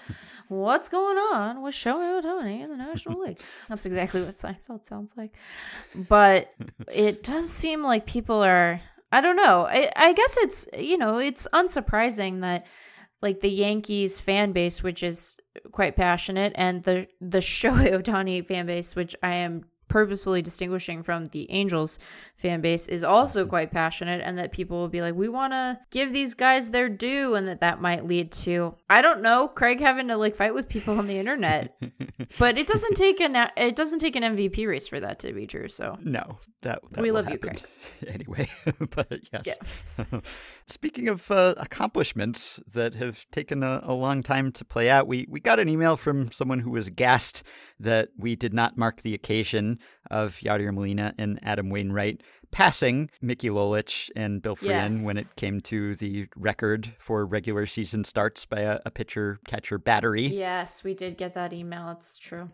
what's going on with Shohei Ohtani in the National (laughs) League? That's exactly what Seinfeld sounds like. But it does seem like people are I don't know. I, I guess it's you know, it's unsurprising that like the Yankees fan base, which is quite passionate, and the the (laughs) Shohei Ohtani fan base, which I am purposefully distinguishing from the Angels fan base, is also quite passionate, and that people will be like, we want to give these guys their due, and that that might lead to I don't know, Craig having to like fight with people on the internet, (laughs) but it doesn't take an it doesn't take an MVP race for that to be true. So No, that, that We love you, happen (laughs) anyway. (laughs) but yes. Yeah. Speaking of uh, accomplishments that have taken a, a long time to play out, we we got an email from someone who was gassed that we did not mark the occasion of Yadier Molina and Adam Wainwright passing Mickey Lolich and Bill Freehan when it came to the record for regular season starts by a, a pitcher catcher battery. yes, we did get that email. It's true.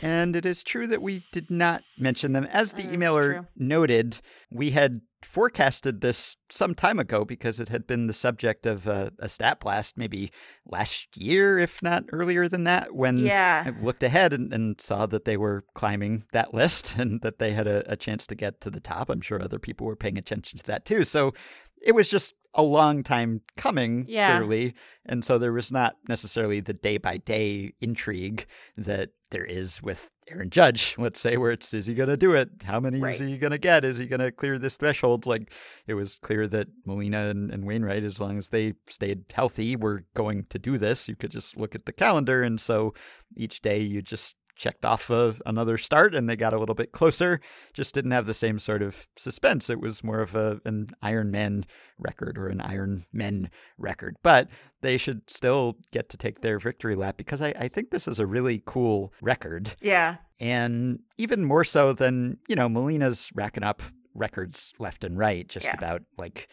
And it is true that we did not mention them. As the emailer noted, we had forecasted this some time ago because it had been the subject of a, a stat blast maybe last year, if not earlier than that, when Yeah. I looked ahead and, and saw that they were climbing that list (laughs) and that they had a, a chance to get to the top. I'm sure other people were paying attention to that too. So it was just a long time coming, Yeah. clearly. And so there was not necessarily the day by day intrigue that there is with Aaron Judge, let's say, where it's is he going to do it? How many Right. is he going to get? Is he going to clear this threshold? Like it was clear that Molina and, and Wainwright, as long as they stayed healthy, were going to do this. You could just look at the calendar. And so each day you just checked off of another start and they got a little bit closer. Just didn't have the same sort of suspense. It was more of a an Iron Man record or an Iron Men record. But they should still get to take their victory lap because I, I think this is a really cool record. Yeah. And even more so than, you know, Molina's racking up records left and right, just Yeah. about like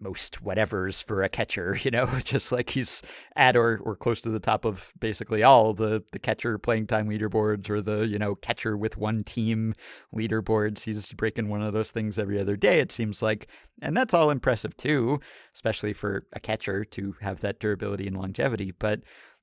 most whatevers for a catcher, (laughs) you know, (laughs) just like he's at or, or close to the top of basically all the, the catcher playing time leaderboards or the, you know, catcher with one team leaderboards. He's breaking one of those things every other day, it seems like. And that's all impressive too, especially for a catcher to have that durability and longevity. But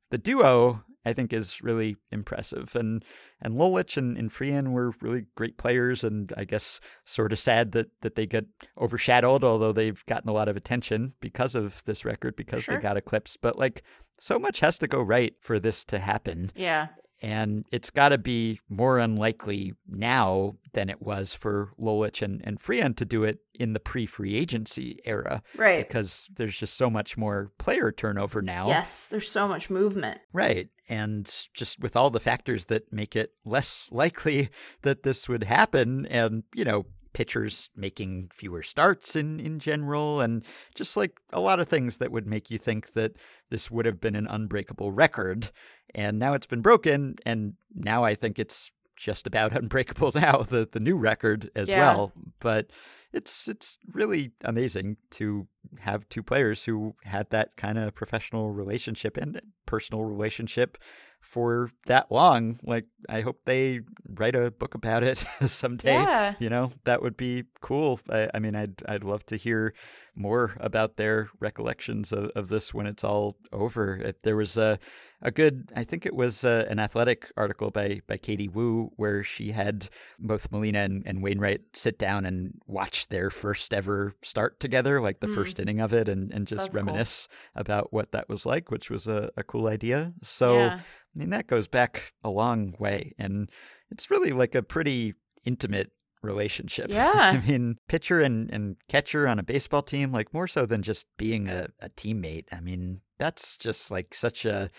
the duo, I think, is really impressive. And and Lolich and, and Freehan were really great players, and I guess sort of sad that that they get overshadowed, although they've gotten a lot of attention because of this record, because Sure. they got eclipsed. But like so much has to go right for this to happen. Yeah. And it's got to be more unlikely now than it was for Lolich and, and Freehan to do it in the pre free agency era Right. because there's just so much more player turnover now. Yes, there's so much movement. Right. And just with all the factors that make it less likely (laughs) that this would happen, and, you know, pitchers making fewer starts in, in general, and just like a lot of things that would make you think that this would have been an unbreakable record. And now it's been broken, and now I think it's just about (laughs) unbreakable now, the, the new record as Yeah. well. But it's it's really amazing to have two players who had that kind of professional relationship and personal relationship for that long. Like, I hope they write a book about it (laughs) someday. Yeah. You know, that would be cool. I, I mean, I'd I'd love to hear more about their recollections of, of this when it's all over. If there was a a good, I think it was uh, an athletic article by by Katie Woo where she had both Molina and, and Wainwright sit down and watch their first ever start together, like the Mm. first inning of it, and, and just That's cool. reminisce about what that was like, which was a, a cool idea. So. yeah. I mean, that goes back a long way. And it's really like a pretty intimate relationship. (laughs) Yeah. I mean, pitcher and, and catcher on a baseball team, like more so than just being a, a teammate. I mean, that's just like such a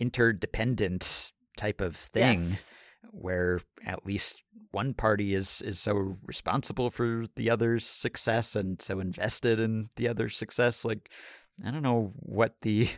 interdependent type of thing Yes. where at least one party is is so responsible for the other's success and so invested in the other's success like i don't know what the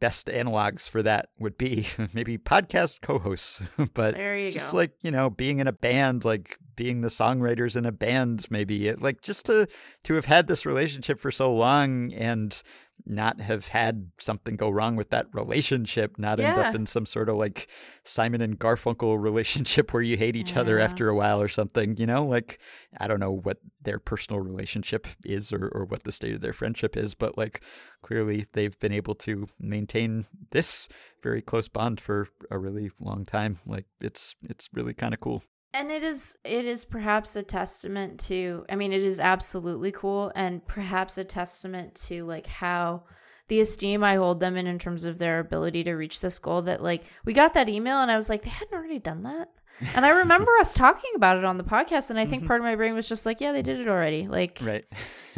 best analogs for that would be (laughs) maybe podcast co-hosts (laughs) but just go. like you know being in a band like being the songwriters in a band maybe like just to to have had this relationship for so long and not have had something go wrong with that relationship not end up in some sort of like simon and garfunkel relationship where you hate each other after a while or something you know? Like i don't know what their personal relationship is or, or what the state of their friendship is but like clearly they've been able to maintain this very close bond for a really long time. Like it's it's really kind of cool and it is it is perhaps a testament to i mean it is absolutely cool and perhaps a testament to like how the esteem i hold them in in terms of their ability to reach this goal that like we got that email and i was like they hadn't already done that and i remember us (laughs) talking about it on the podcast and i think Mhm. part of my brain was just like yeah they did it already like right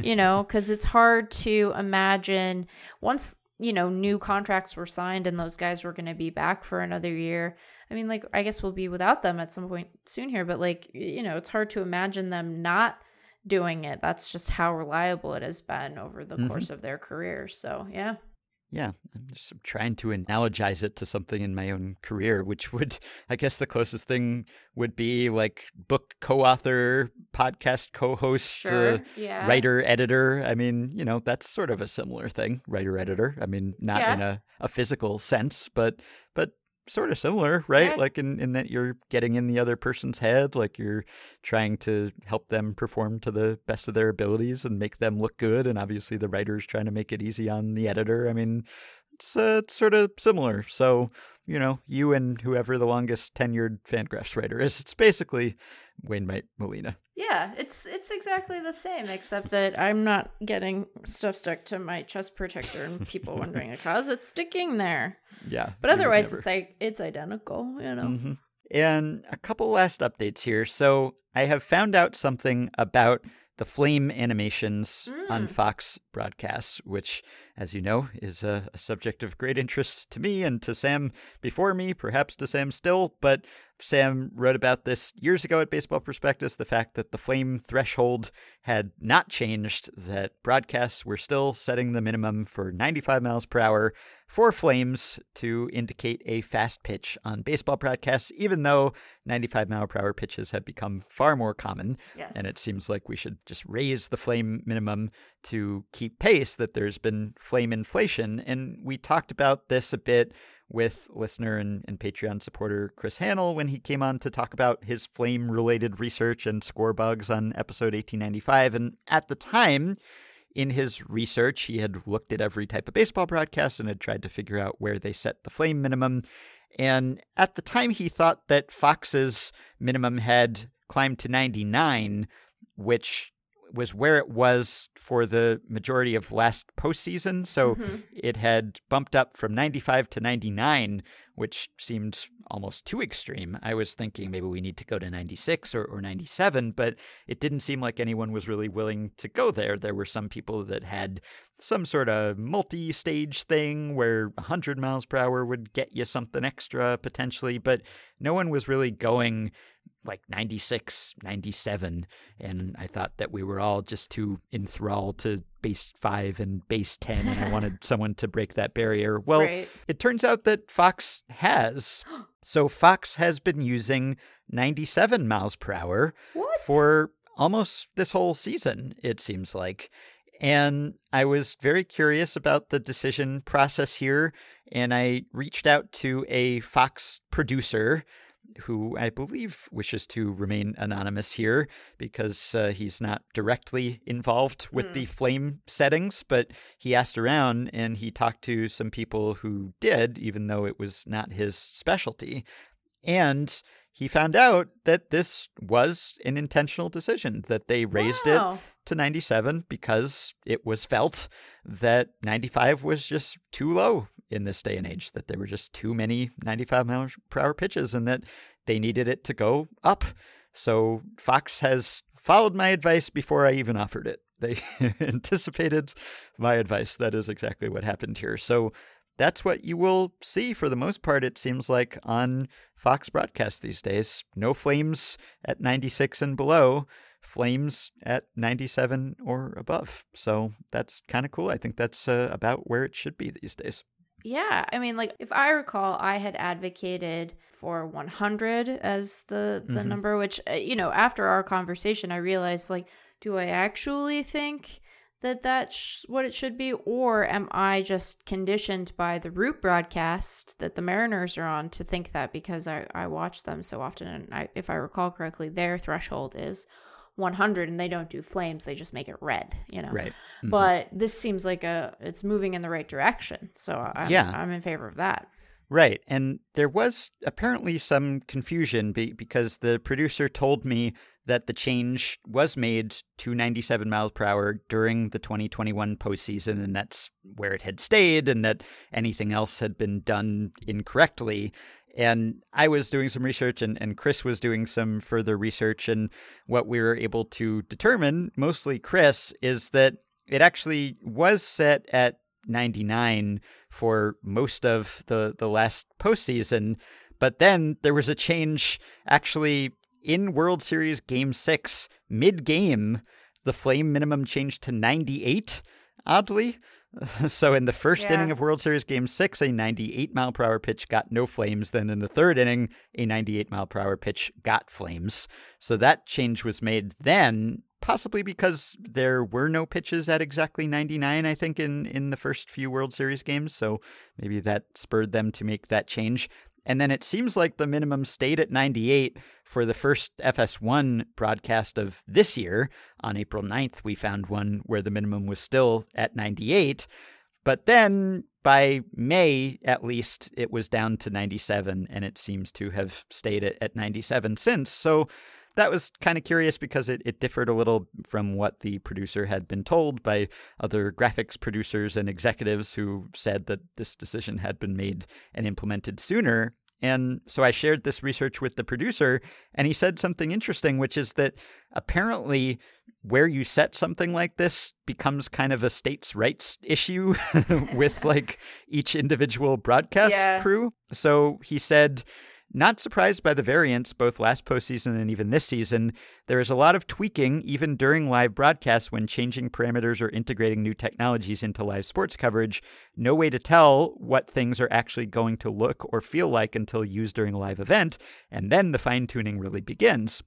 you know, because it's hard to imagine once, you know, new contracts were signed and those guys were going to be back for another year. I mean, like, I guess we'll be without them at some point soon here, but like, you know, it's hard to imagine them not doing it. That's just how reliable it has been over the Mhm. course of their career. So, yeah. Yeah, I'm just trying to analogize it to something in my own career, which would, (laughs) I guess, the closest thing would be like book co-author, podcast co-host, uh, yeah. writer, editor. I mean, you know, that's sort of a similar thing, writer, editor. I mean, not Yeah. in a, a physical sense, but but sort of similar, right? Yeah. Like in, in that you're getting in the other person's head, like you're trying to help them perform to the best of their abilities and make them look good. And obviously the writer's trying to make it easy on the editor. I mean, it's, uh, it's sort of similar. So, you know, you and whoever the longest tenured Fangraphs writer is, it's basically Wainwright Molina. Yeah, it's it's exactly the same, except that I'm not getting stuff stuck to my chest protector and people wondering the cause (laughs) it's sticking there. Yeah. But otherwise, it's like it's identical, you know. Mhm. And a couple last updates here. So I have found out something about the flame animations on Mm. Fox broadcasts, which, as you know, is a, a subject of great interest to me and to Sam before me, perhaps to Sam still. But Sam wrote about this years ago at Baseball Prospectus the fact that the flame threshold had not changed, that broadcasts were still setting the minimum for 95 miles per hour for flames to indicate a fast pitch on baseball broadcasts, even though 95 mile per hour pitches have become far more common. Yes. And it seems like we should just raise the flame minimum to keep pace, that there's been flame inflation. And we talked about this a bit with listener and, and Patreon supporter Chris Hannell when he came on to talk about his flame related research and score bugs on episode 1895. And at the time, in his research, he had looked at every type of baseball broadcast and had tried to figure out where they set the flame minimum. And at the time, he thought that Fox's minimum had climbed to 99, which was where it was for the majority of last postseason. So Mhm. it had bumped up from 95 to 99, which seemed almost too extreme. I was thinking maybe we need to go to 96 or, or 97, but it didn't seem like anyone was really willing to go there. There were some people that had some sort of multi stage thing where 100 miles per hour would get you something extra potentially, but no one was really going like 96, 97. And I thought that we were all just too enthralled to base five and base 10, and I (laughs) wanted someone to break that barrier. Well, right. it turns out that Fox has. (gasps) So Fox has been using 97 miles per hour What? for almost this whole season, it seems like. And I was very curious about the decision process here. And I reached out to a Fox producer who I believe wishes to remain anonymous here because uh, he's not directly involved with Hmm. the flame settings, but he asked around and he talked to some people who did, even though it was not his specialty. And he found out that this was an intentional decision, that they raised it to 97 because it was felt that 95 was just too low in this day and age, that there were just too many 95 miles per hour pitches and that they needed it to go up. So Fox has followed my advice before I even offered it. They (laughs) anticipated my advice. That is exactly what happened here. So that's what you will see for the most part, it seems like, on Fox broadcast these days. No flames at 96 and below flames at 97 or above. So that's kind of cool. I think that's uh, about where it should be these days. Yeah, I mean, like if I recall, I had advocated for 100 as the the Mhm. number. Which uh, you know, after our conversation, I realized like, do I actually think that that's what it should be, or am I just conditioned by the root broadcast that the Mariners are on to think that because I I watch them so often, and I, if I recall correctly, their threshold is 100, and they don't do flames; they just make it red. You know, Right. Mhm. but this seems like a it's moving in the right direction so I'm, Yeah. I'm in favor of that Right. And there was apparently some confusion be- because the producer told me that the change was made to 97 miles per hour during the 2021 postseason, and that's where it had stayed, and that anything else had been done incorrectly. And I was doing some research, and, and Chris was doing some further research. And what we were able to determine, mostly Chris, is that it actually was set at 99 for most of the, the last postseason. But then there was a change actually in World Series Game 6, mid game. The flame minimum changed to 98, oddly. (laughs) So in the first Yeah. inning of World Series Game 6, a 98 mile per hour pitch got no flames. Then in the third inning, a 98 mile per hour pitch got flames. So that change was made then, possibly because there were no pitches at exactly 99, I think, in, in the first few World Series games. So maybe that spurred them to make that change. And then it seems like the minimum stayed at 98 for the first FS1 broadcast of this year. On April 9th, we found one where the minimum was still at 98. But then by May, at least, it was down to 97, and it seems to have stayed at, at 97 since. So that was kind of curious because it, it differed a little from what the producer had been told by other graphics producers and executives who said that this decision had been made and implemented sooner. And so I shared this research with the producer, and he said something interesting, which is that apparently where you set something like this becomes kind of a states' rights issue (laughs) with (laughs) like each individual broadcast Yeah. crew. So he said, not surprised by the variance both last postseason and even this season. There is a lot of tweaking even during live broadcasts when changing parameters or integrating new technologies into live sports coverage. No way to tell what things are actually going to look or feel like until used during a live event, and then the fine tuning really begins.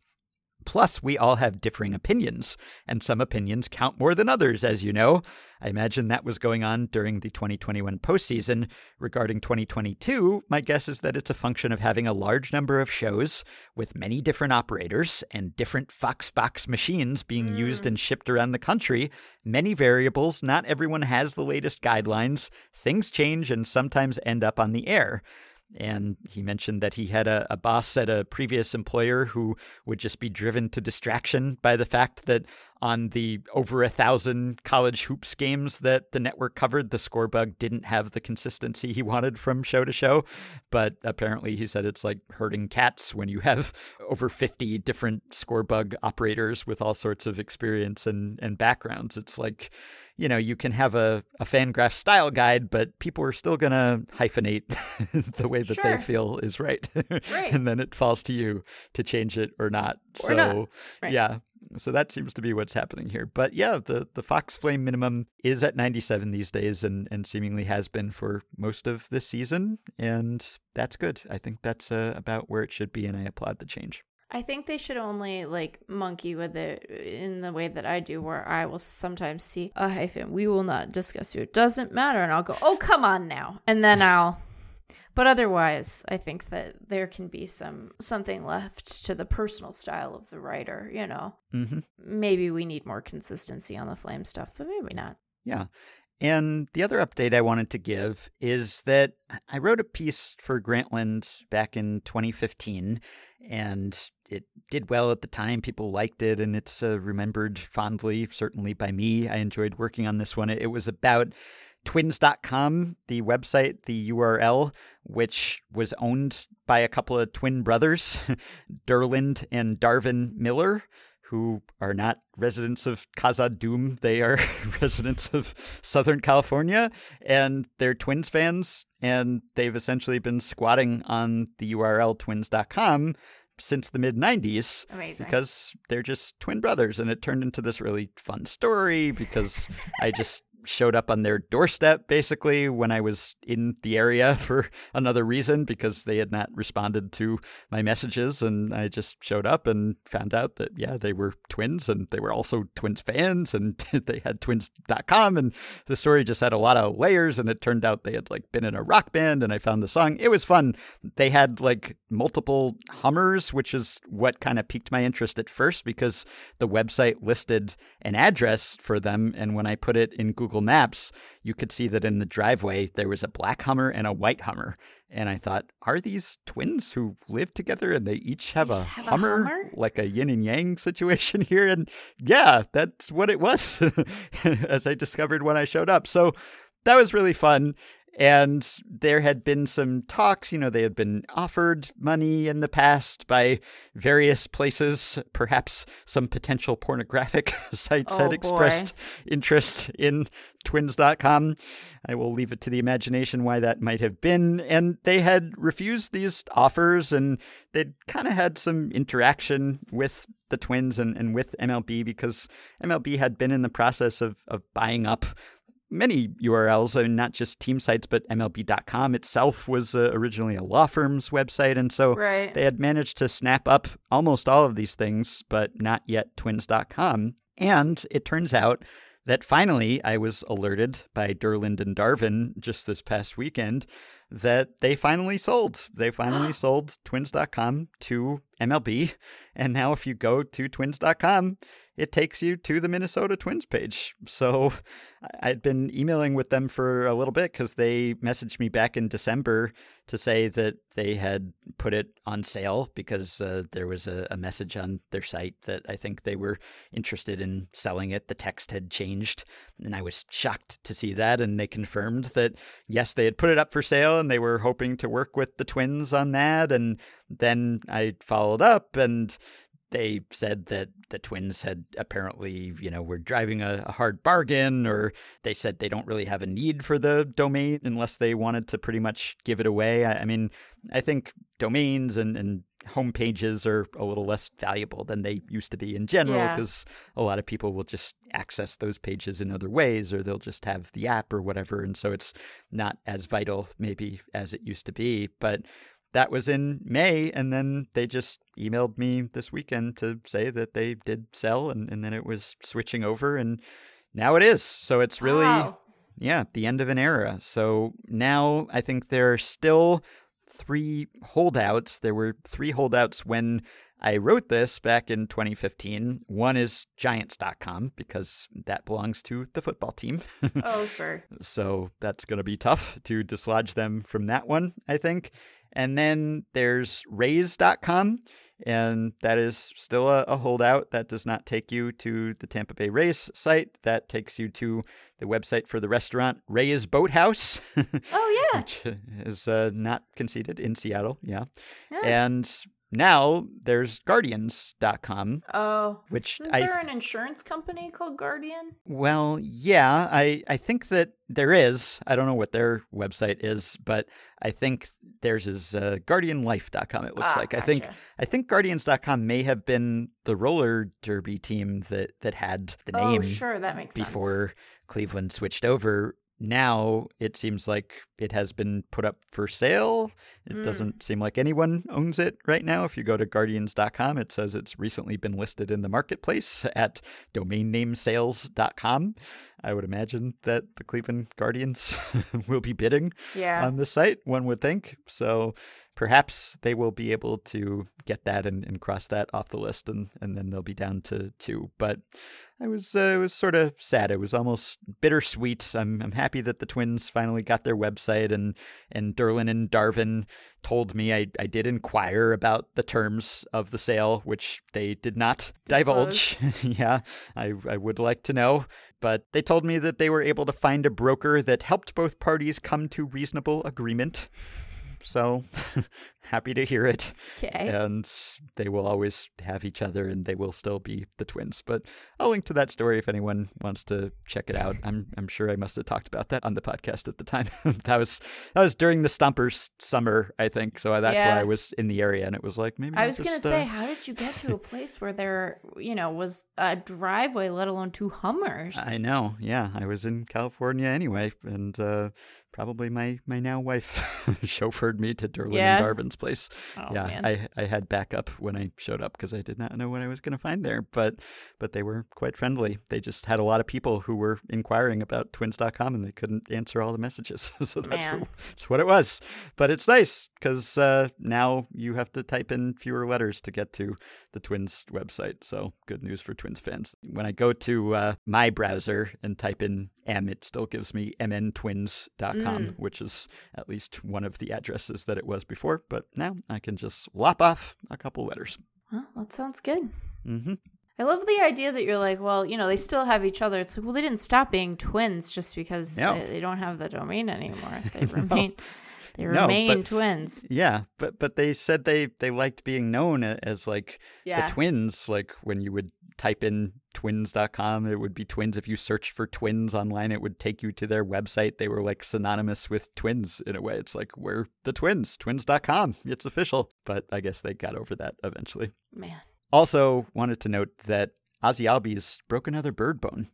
Plus, we all have differing opinions, and some opinions count more than others, as you know. I imagine that was going on during the 2021 postseason. Regarding 2022, my guess is that it's a function of having a large number of shows with many different operators and different Foxbox machines being hmm. used and shipped around the country. Many variables, not everyone has the latest guidelines. Things change and sometimes end up on the air. And he mentioned that he had a, a boss at a previous employer who would just be driven to distraction by the fact that on the over a thousand college hoops games that the network covered, the score bug didn't have the consistency he wanted from show to show. But apparently, he said it's like herding cats when you have (laughs) over 50 different score bug operators with all sorts of experience and, and backgrounds. It's like, you know, you can have a, a Fangraph style guide, but people are still going to hyphenate (laughs) the way that Sure. they feel is right. (laughs) Right. and then it falls to you to change it or not. Or so, not. Right. yeah. So that seems to be what's happening here. But yeah, the, the Fox Flame minimum is at 97 these days and, and seemingly has been for most of this season. And that's good. I think that's uh, about where it should be, and I applaud the change. I think they should only like monkey with it in the way that I do, where I will sometimes see a hyphen. We will not discuss you. It doesn't matter, and I'll go, "Oh, come on now," and then I'll. But otherwise, I think that there can be some something left to the personal style of the writer. You know, hmm maybe we need more consistency on the flame stuff, but maybe not. Yeah. And the other update I wanted to give is that I wrote a piece for Grantland back in 2015, and it did well at the time. People liked it, and it's uh, remembered fondly, certainly by me. I enjoyed working on this one. It was about twins.com, the website, the URL, which was owned by a couple of twin brothers, (laughs) Derland and Darvin Miller, who are not residents of Casa Doom. They are (laughs) residents of Southern California, and they're Twins fans, and they've essentially been squatting on the URL twins.com since the mid 90s Amazing. because they're just twin brothers and it turned into this really fun story because i just showed up on their doorstep basically when i was in the area (laughs) for another reason because they had not responded to my messages and i just showed up and found out that yeah they were twins and they were also twins fans and (laughs) they had twins.com and the story just had a lot of layers and it turned out they had like been in a rock band and i found the song. It was fun. They had like multiple hummers which is what kind of piqued my interest at first because the website listed an address for them and when i put it in google maps you could see that in the driveway there was a black hummer and a white hummer. And i thought are these twins who live together and they each have, a, have a hummer, Hummer? (laughs) like a yin and yang situation (laughs) here. And yeah that's what it was (laughs) as i discovered when i showed up. So that was really fun and there had been some talks you know they had been offered money in the past by various places perhaps some potential pornographic (laughs) sites Oh, had boy. expressed interest in twins.com i will leave it to the imagination why that might have been and they had refused these offers and they'd kind of had some interaction with the twins and, and with mlb because mlb had been in the process of, of buying up many URLs, I mean, not just team sites, but MLB.com itself was uh, originally a law firm's website. And so Right. they had managed to snap up almost all of these things, but not yet twins.com. And it turns out that finally I was alerted by Derland and Darvin just this past weekend that they finally sold. They finally (gasps) sold twins.com to MLB. And now if you go to twins.com, it takes you to the Minnesota Twins page. So I'd been emailing with them for a little bit because they messaged me back in December to say that they had put it on sale because uh, there was a, a message on their site that I think they were interested in selling it. The text had changed, and I was shocked to see that. And they confirmed that yes, they had put it up for sale and they were hoping to work with the Twins on that. And then I followed up and they said that the twins had apparently, you know, were driving a, a hard bargain, or they said they don't really have a need for the domain unless they wanted to pretty much give it away. I, I mean, I think domains and, and home pages are a little less valuable than they used to be in general Yeah. because a lot of people will just access those pages in other ways or they'll just have the app or whatever. And so it's not as vital, maybe, as it used to be. But that was in May, and then they just emailed me this weekend to say that they did sell, and, and then it was switching over, and now it is. So it's really, Wow. yeah, the end of an era. So now I think there are still three holdouts. There were three holdouts when I wrote this back in 2015. One is Giants.com because that belongs to the football team. Oh, (laughs) sure. So that's going to be tough to dislodge them from that one, I think. And then there's Rays.com, and that is still a, a holdout. That does not take you to the Tampa Bay Rays site. That takes you to the website for the restaurant Ray's Boathouse, Oh, yeah. (laughs) which is uh, not conceded in Seattle. Yeah. Yeah. And now there's Guardians.com, Oh. which Isn't I there an insurance company called Guardian? Well, yeah, I, I think that there is. I don't know what their website is, but I think theirs is uh, guardianlife.com it looks Ah, like. I think. I think guardians.com may have been the roller derby team that that had the name Oh, sure. That makes sense. before Cleveland switched over. Now it seems like it has been put up for sale. It Mm. doesn't seem like anyone owns it right now. If you go to guardians.com, it says it's recently been listed in the marketplace at domainnamesales.com. I would imagine that the Cleveland Guardians (laughs) will be bidding Yeah. on the site, one would think. So perhaps they will be able to get that and, and cross that off the list, and, and then they'll be down to two. But I was uh, it was sort of sad. It was almost bittersweet. I'm I'm happy that the Twins finally got their website, and and Derlin and Darvin told me I, I did inquire about the terms of the sale, which they did not divulge. (laughs) yeah, I, I would like to know. But they told me that they were able to find a broker that helped both parties come to reasonable agreement. So (laughs) happy to hear it. Okay. And they will always have each other and they will still be the twins. But I'll link to that story if anyone wants to check it out. I'm I'm sure I must have talked about that on the podcast at the time. (laughs) that was that was during the Stompers summer, I think. So that's Yeah. why I was in the area and it was like maybe I was just, say, uh, how did you get to a (laughs) place where there, you know, was a driveway, let alone two Hummers? I know. Yeah, I was in California anyway, and uh, probably my my now wife (laughs) chauffeured me to Derlin Yeah? and Place. Oh, yeah, man. I I had backup when I showed up because I did not know what I was going to find there, but but they were quite friendly. They just had a lot of people who were inquiring about twins.com and they couldn't answer all the messages, (laughs) so that's what, that's what it was. But it's nice because uh, now you have to type in fewer letters to get to the Twins website. So good news for Twins fans. When I go to uh, my browser and type in M, it still gives me mntwins.com, Mm. which is at least one of the addresses that it was before. But now I can just lop off a couple letters. Well, that sounds good. hmm I love the idea that you're like, well, you know, they still have each other. It's like, well, they didn't stop being twins just because No. they, they don't have the domain anymore. They (laughs) remain, they No, remain but- twins. Yeah, but but they said they they liked being known as like Yeah. the twins. Like when you would type in twins.com, it would be twins. If you search for twins online, it would take you to their website. They were like synonymous with twins in a way. It's like we're the twins, twins.com. It's official. But I guess they got over that eventually. Man. Also, wanted to note that Ozzie Albies broke another bird bone.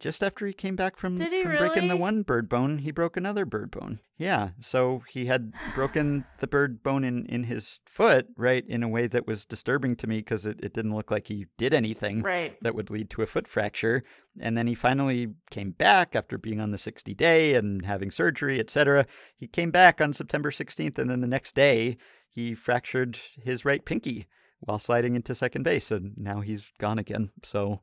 Just after he came back from, from breaking the one bird bone, he broke another bird bone. Yeah, so he had (sighs) broken the bird bone in, in his foot, right, in a way that was disturbing to me because it, it didn't look like he did anything Right. that would lead to a foot fracture. And then he finally came back after being on the 60 day and having surgery, etc. He came back on September 16th, and then the next day he fractured his right pinky while sliding into second base, and now he's gone again. So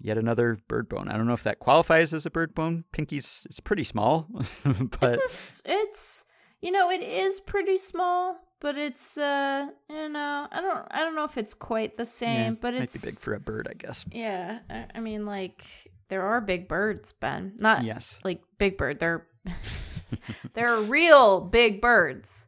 yet another bird bone. I don't know if that qualifies as a bird bone. Pinky's it's pretty small, (laughs) but it's, a it's, you know, it is pretty small, but it's, uh, you know, I don't, I don't know if it's quite the yeah, same, but might it's, be big for a bird, I guess. yeah. I, I mean, like, there are big birds, Ben. Not Yes. like big bird. They're (laughs) they're real big birds.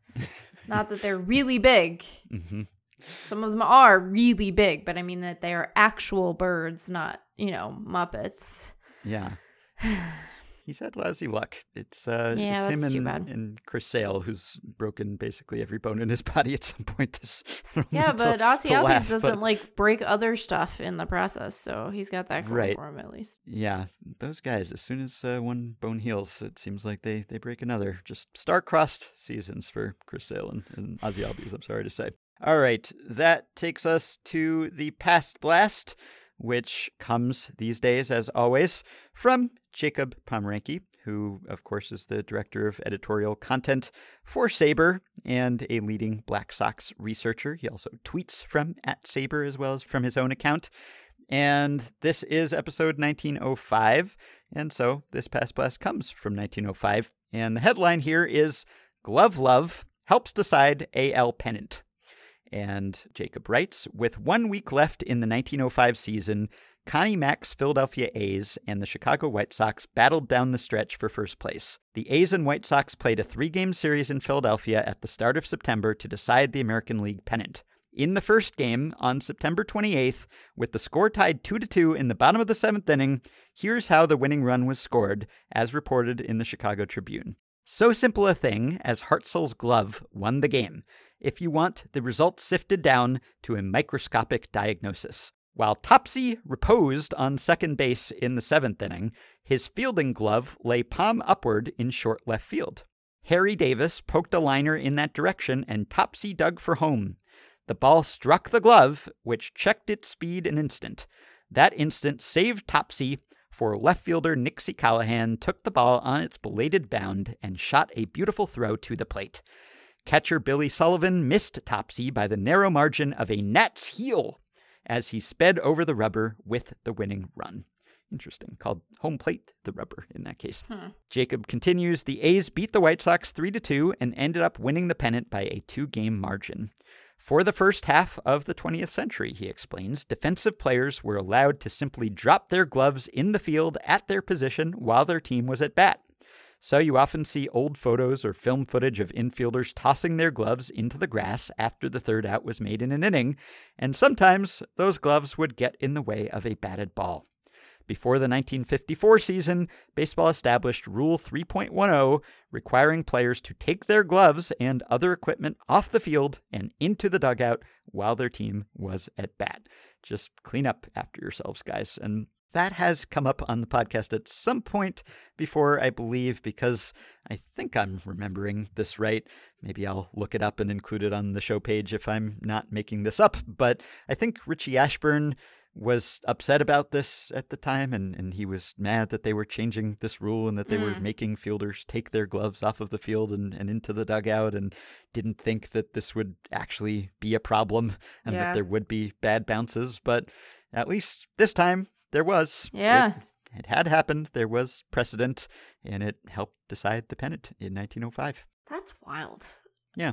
Not that they're really big. hmm Some of them are really big, but I mean that they are actual birds, not you know muppets. Yeah. (sighs) He's had lousy luck. It's uh, Yeah, it's him that's and, and Chris Sale who's broken basically every bone in his (laughs) body at some point. This Yeah, but Ozzie Albies doesn't but like break other stuff in the process, so he's got that Right. for him at least. Yeah, those guys. As soon as uh, one bone heals, it seems like they they break another. Just star-crossed seasons for Chris Sale and, and Ozzie Albies. I'm sorry to say. All right, that takes us to the past blast, which comes these days, as always, from Jacob Pomeranke, who, of course, is the director of editorial content for SABR and a leading Black Sox researcher. He also tweets from at SABR as well as from his own account. And this is episode 1905. And so this past blast comes from 1905. And the headline here is Glove Love Helps Decide AL Pennant. And Jacob writes With one week left in the 1905 season, Connie Mack's Philadelphia A's and the Chicago White Sox battled down the stretch for first place. The A's and White Sox played a three game series in Philadelphia at the start of September to decide the American League pennant. In the first game, on September 28th, with the score tied 2 to 2 in the bottom of the seventh inning, here's how the winning run was scored, as reported in the Chicago Tribune. So simple a thing as Hartsel's glove won the game, if you want the results sifted down to a microscopic diagnosis. While Topsy reposed on second base in the seventh inning, his fielding glove lay palm upward in short left field. Harry Davis poked a liner in that direction, and Topsy dug for home. The ball struck the glove, which checked its speed an instant. That instant saved Topsy, for left fielder Nixey Callahan took the ball on its belated bound and shot a beautiful throw to the plate. Catcher Billy Sullivan missed Topsy by the narrow margin of a gnat's heel as he sped over the rubber with the winning run. Interesting. Called home plate the rubber in that case. Hmm. Jacob continues the A's beat the White Sox 3 to 2 and ended up winning the pennant by a two-game margin. For the first half of the 20th century, he explains, defensive players were allowed to simply drop their gloves in the field at their position while their team was at bat. So you often see old photos or film footage of infielders tossing their gloves into the grass after the third out was made in an inning, and sometimes those gloves would get in the way of a batted ball. Before the 1954 season, baseball established Rule 3.10, requiring players to take their gloves and other equipment off the field and into the dugout while their team was at bat. Just clean up after yourselves, guys. And that has come up on the podcast at some point before, I believe, because I think I'm remembering this right. Maybe I'll look it up and include it on the show page if I'm not making this up. But I think Richie Ashburn was upset about this at the time and, and he was mad that they were changing this rule and that they were Mm. making fielders take their gloves off of the field and, and into the dugout and didn't think that this would actually be a problem (laughs) and Yeah. that there would be bad bounces. But at least this time there was. It- Yeah. It, had happened. There was precedent and it helped decide the pennant in 1905. That's wild. Yeah.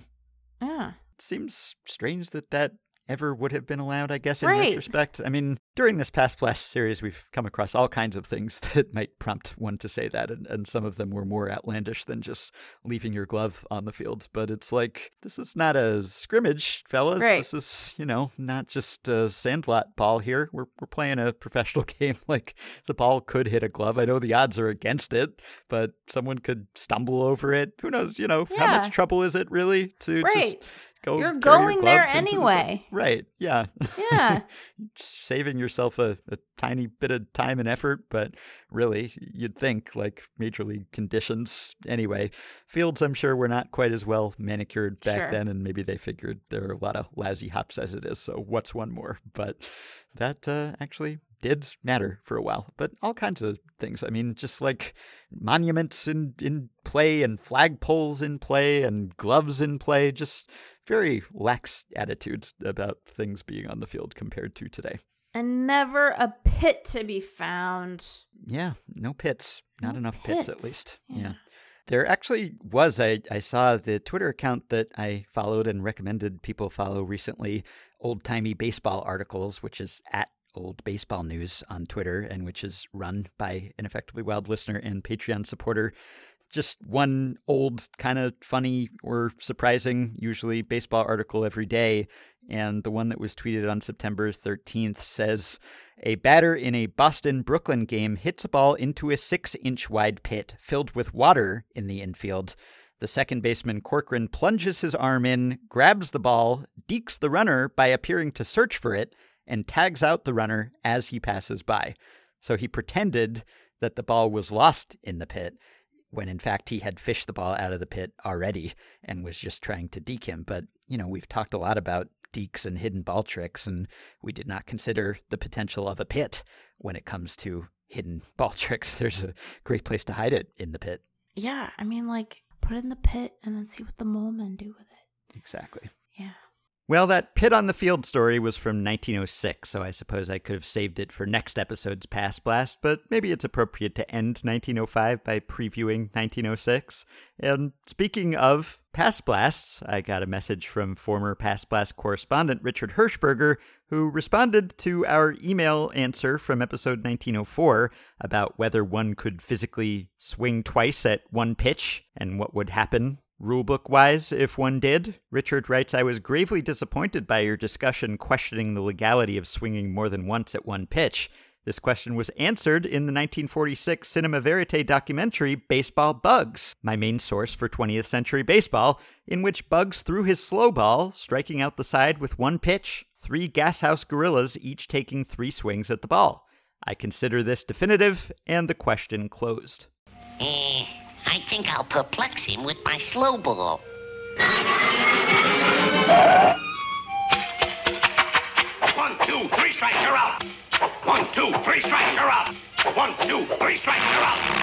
Yeah. It seems strange that that ever would have been allowed, I guess, in Right. retrospect. I mean, during this Past Blast series, we've come across all kinds of things (laughs) that might prompt one to say that, and, and some of them were more outlandish than just leaving your glove on the field. But it's like, this is not a scrimmage, fellas. Right. This is, you know, not just a sandlot ball here. We're, we're playing a professional (laughs) game. Like, the ball could hit a glove. I know the odds are against it, but someone could stumble over it. Who knows, you know, how much trouble is it really to just Right. Go You're carry your going there into the- anyway. right. Yeah. Yeah. (laughs) Saving yourself a, a tiny bit of time and effort, but really, you'd think like major league conditions. Anyway, fields, I'm sure, were not quite as well manicured back Sure. then, and maybe they figured there are a lot of lousy hops as it is, so what's one more? But that uh, actually did matter for a while. But all kinds of things. I mean, just like monuments in, in play and flagpoles in play and gloves in play, just very lax attitudes about things being on the field compared to today. and never a pit to be found. Yeah, no pits. Not No enough pits, at least. Yeah. Yeah. There actually was. I, I saw the Twitter account that I followed and recommended people follow recently old timey baseball articles, which is at old baseball news on Twitter and which is run by an effectively wild listener and Patreon supporter. Just one old, kind of funny or surprising, usually baseball article every day. And the one that was tweeted on September 13th says, a batter in a Boston Brooklyn game hits a ball into a six inch wide pit filled with water in the infield. The second baseman Corcoran plunges his arm in, grabs the ball, dekes the runner by appearing to search for it, and tags out the runner as he passes by. So he pretended that the ball was lost in the pit when in fact he had fished the ball out of the pit already and was just trying to deke him. But, you know, we've talked a lot about dekes and hidden ball tricks, and we did not consider the potential of a pit when it comes to hidden (laughs) ball tricks. There's a great place to hide it in the pit. Yeah, I mean, like, put it in the pit and then see what the mole men do with it. Exactly. Yeah. Well, that pit on the field story was from 1906, so I suppose I could have saved it for next episode's Past Blast, but maybe it's appropriate to end 1905 by previewing 1906. And speaking of Past Blasts, I got a message from former Past Blast correspondent Richard Hershberger, who responded to our email answer from episode 1904 about whether one could physically swing twice at one pitch and what would happen Rulebook wise, if one did, Richard writes, I was gravely disappointed by your discussion questioning the legality of swinging more than once at one pitch. This question was answered in the 1946 Cinema Verite documentary Baseball Bugs, my main source for 20th century baseball, in which Bugs threw his slow ball, striking out the side with one pitch, three gashouse gorillas each taking three swings at the ball. I consider this definitive, and the question closed. Eh. I think I'll perplex him with my slow ball. One, two, three strikes, you're out. One, two, three strikes, you're out. One, two, three strikes, you're out.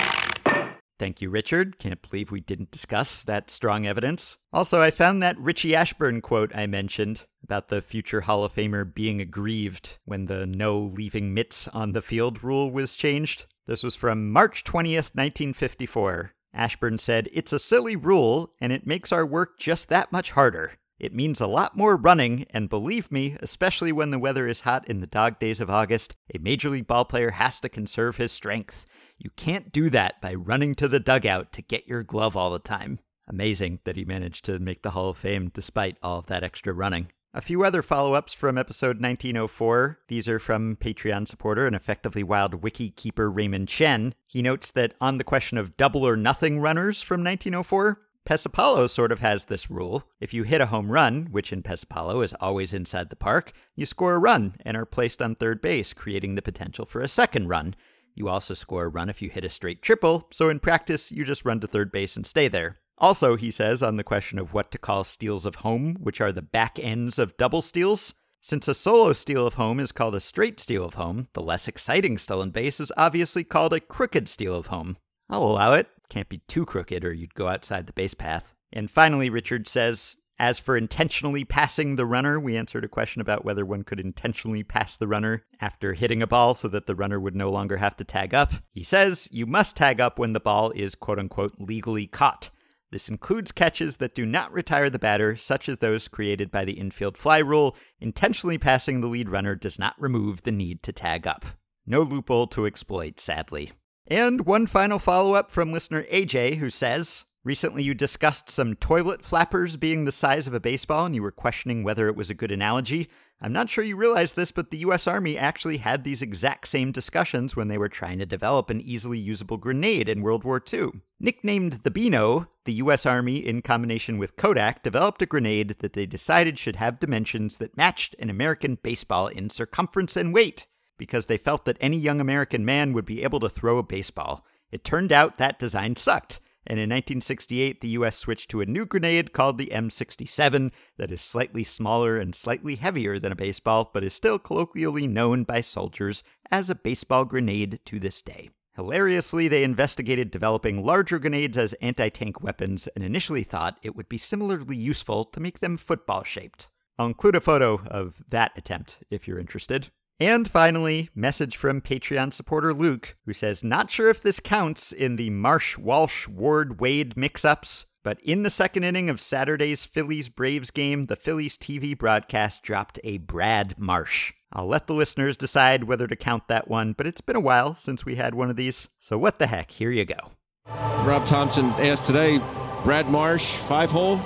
Thank you, Richard. Can't believe we didn't discuss that strong evidence. Also, I found that Richie Ashburn quote I mentioned about the future Hall of Famer being aggrieved when the no leaving mitts on the field rule was changed. This was from March 20th, 1954. Ashburn said, It's a silly rule, and it makes our work just that much harder. It means a lot more running, and believe me, especially when the weather is hot in the dog days of August, a Major League ballplayer has to conserve his strength. You can't do that by running to the dugout to get your glove all the time. Amazing that he managed to make the Hall of Fame despite all of that extra running. A few other follow ups from episode 1904. These are from Patreon supporter and effectively wild wiki keeper Raymond Chen. He notes that on the question of double or nothing runners from 1904, Pesäpallo sort of has this rule. If you hit a home run, which in Pesäpallo is always inside the park, you score a run and are placed on third base, creating the potential for a second run. You also score a run if you hit a straight triple, so in practice, you just run to third base and stay there. Also, he says on the question of what to call steals of home, which are the back ends of double steals, since a solo steal of home is called a straight steal of home, the less exciting stolen base is obviously called a crooked steal of home. I'll allow it. Can't be too crooked or you'd go outside the base path. And finally, Richard says, as for intentionally passing the runner, we answered a question about whether one could intentionally pass the runner after hitting a ball so that the runner would no longer have to tag up. He says you must tag up when the ball is quote unquote legally caught. This includes catches that do not retire the batter, such as those created by the infield fly rule. Intentionally passing the lead runner does not remove the need to tag up. No loophole to exploit, sadly. And one final follow up from listener AJ, who says Recently, you discussed some toilet flappers being the size of a baseball, and you were questioning whether it was a good analogy. I'm not sure you realize this, but the US Army actually had these exact same discussions when they were trying to develop an easily usable grenade in World War II. Nicknamed the Beano, the US Army, in combination with Kodak, developed a grenade that they decided should have dimensions that matched an American baseball in circumference and weight, because they felt that any young American man would be able to throw a baseball. It turned out that design sucked. And in 1968, the US switched to a new grenade called the M67 that is slightly smaller and slightly heavier than a baseball, but is still colloquially known by soldiers as a baseball grenade to this day. Hilariously, they investigated developing larger grenades as anti tank weapons and initially thought it would be similarly useful to make them football shaped. I'll include a photo of that attempt if you're interested. And finally, message from Patreon supporter Luke, who says, Not sure if this counts in the Marsh Walsh Ward Wade mix ups, but in the second inning of Saturday's Phillies Braves game, the Phillies TV broadcast dropped a Brad Marsh. I'll let the listeners decide whether to count that one, but it's been a while since we had one of these, so what the heck, here you go. Rob Thomson asked today, Brad Marsh, five hole.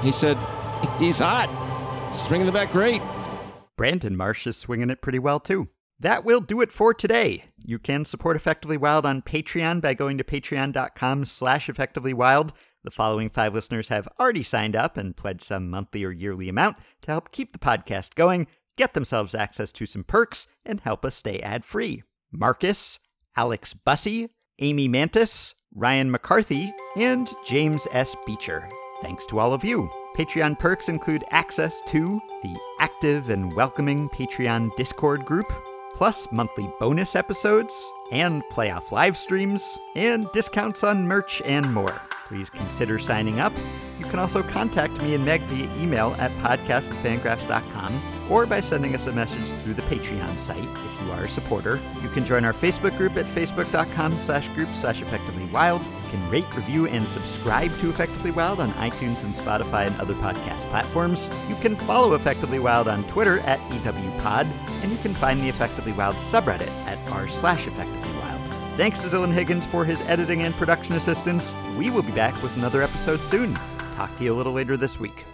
He said, he's hot. Swinging the bat great. Brandon Marsh is swinging it pretty well too. That will do it for today. You can support Effectively Wild on Patreon by going to patreon.com slash effectivelywild. The following five listeners have already signed up and pledged some monthly or yearly amount to help keep the podcast going, get themselves access to some perks, and help us stay ad-free. Marcus, Alex Bussey, Amy Mantis, Ryan McCarthy, and James S. Beecher. Thanks to all of you. Patreon perks include access to the active and welcoming Patreon Discord group, plus monthly bonus episodes, and playoff live streams, and discounts on merch and more. Please consider signing up. You can also contact me and Meg via email at podcast at fangraphs.com or by sending us a message through the Patreon site if you are a supporter. You can join our Facebook group at facebook.com slash group slash effectively wild. Can rate, review, and subscribe to Effectively Wild on iTunes and Spotify and other podcast platforms. You can follow Effectively Wild on Twitter at EWPod, and you can find the Effectively Wild subreddit at r slash effectively wild. Thanks to Dylan Higgins for his editing and production assistance. We will be back with another episode soon. Talk to you a little later this week.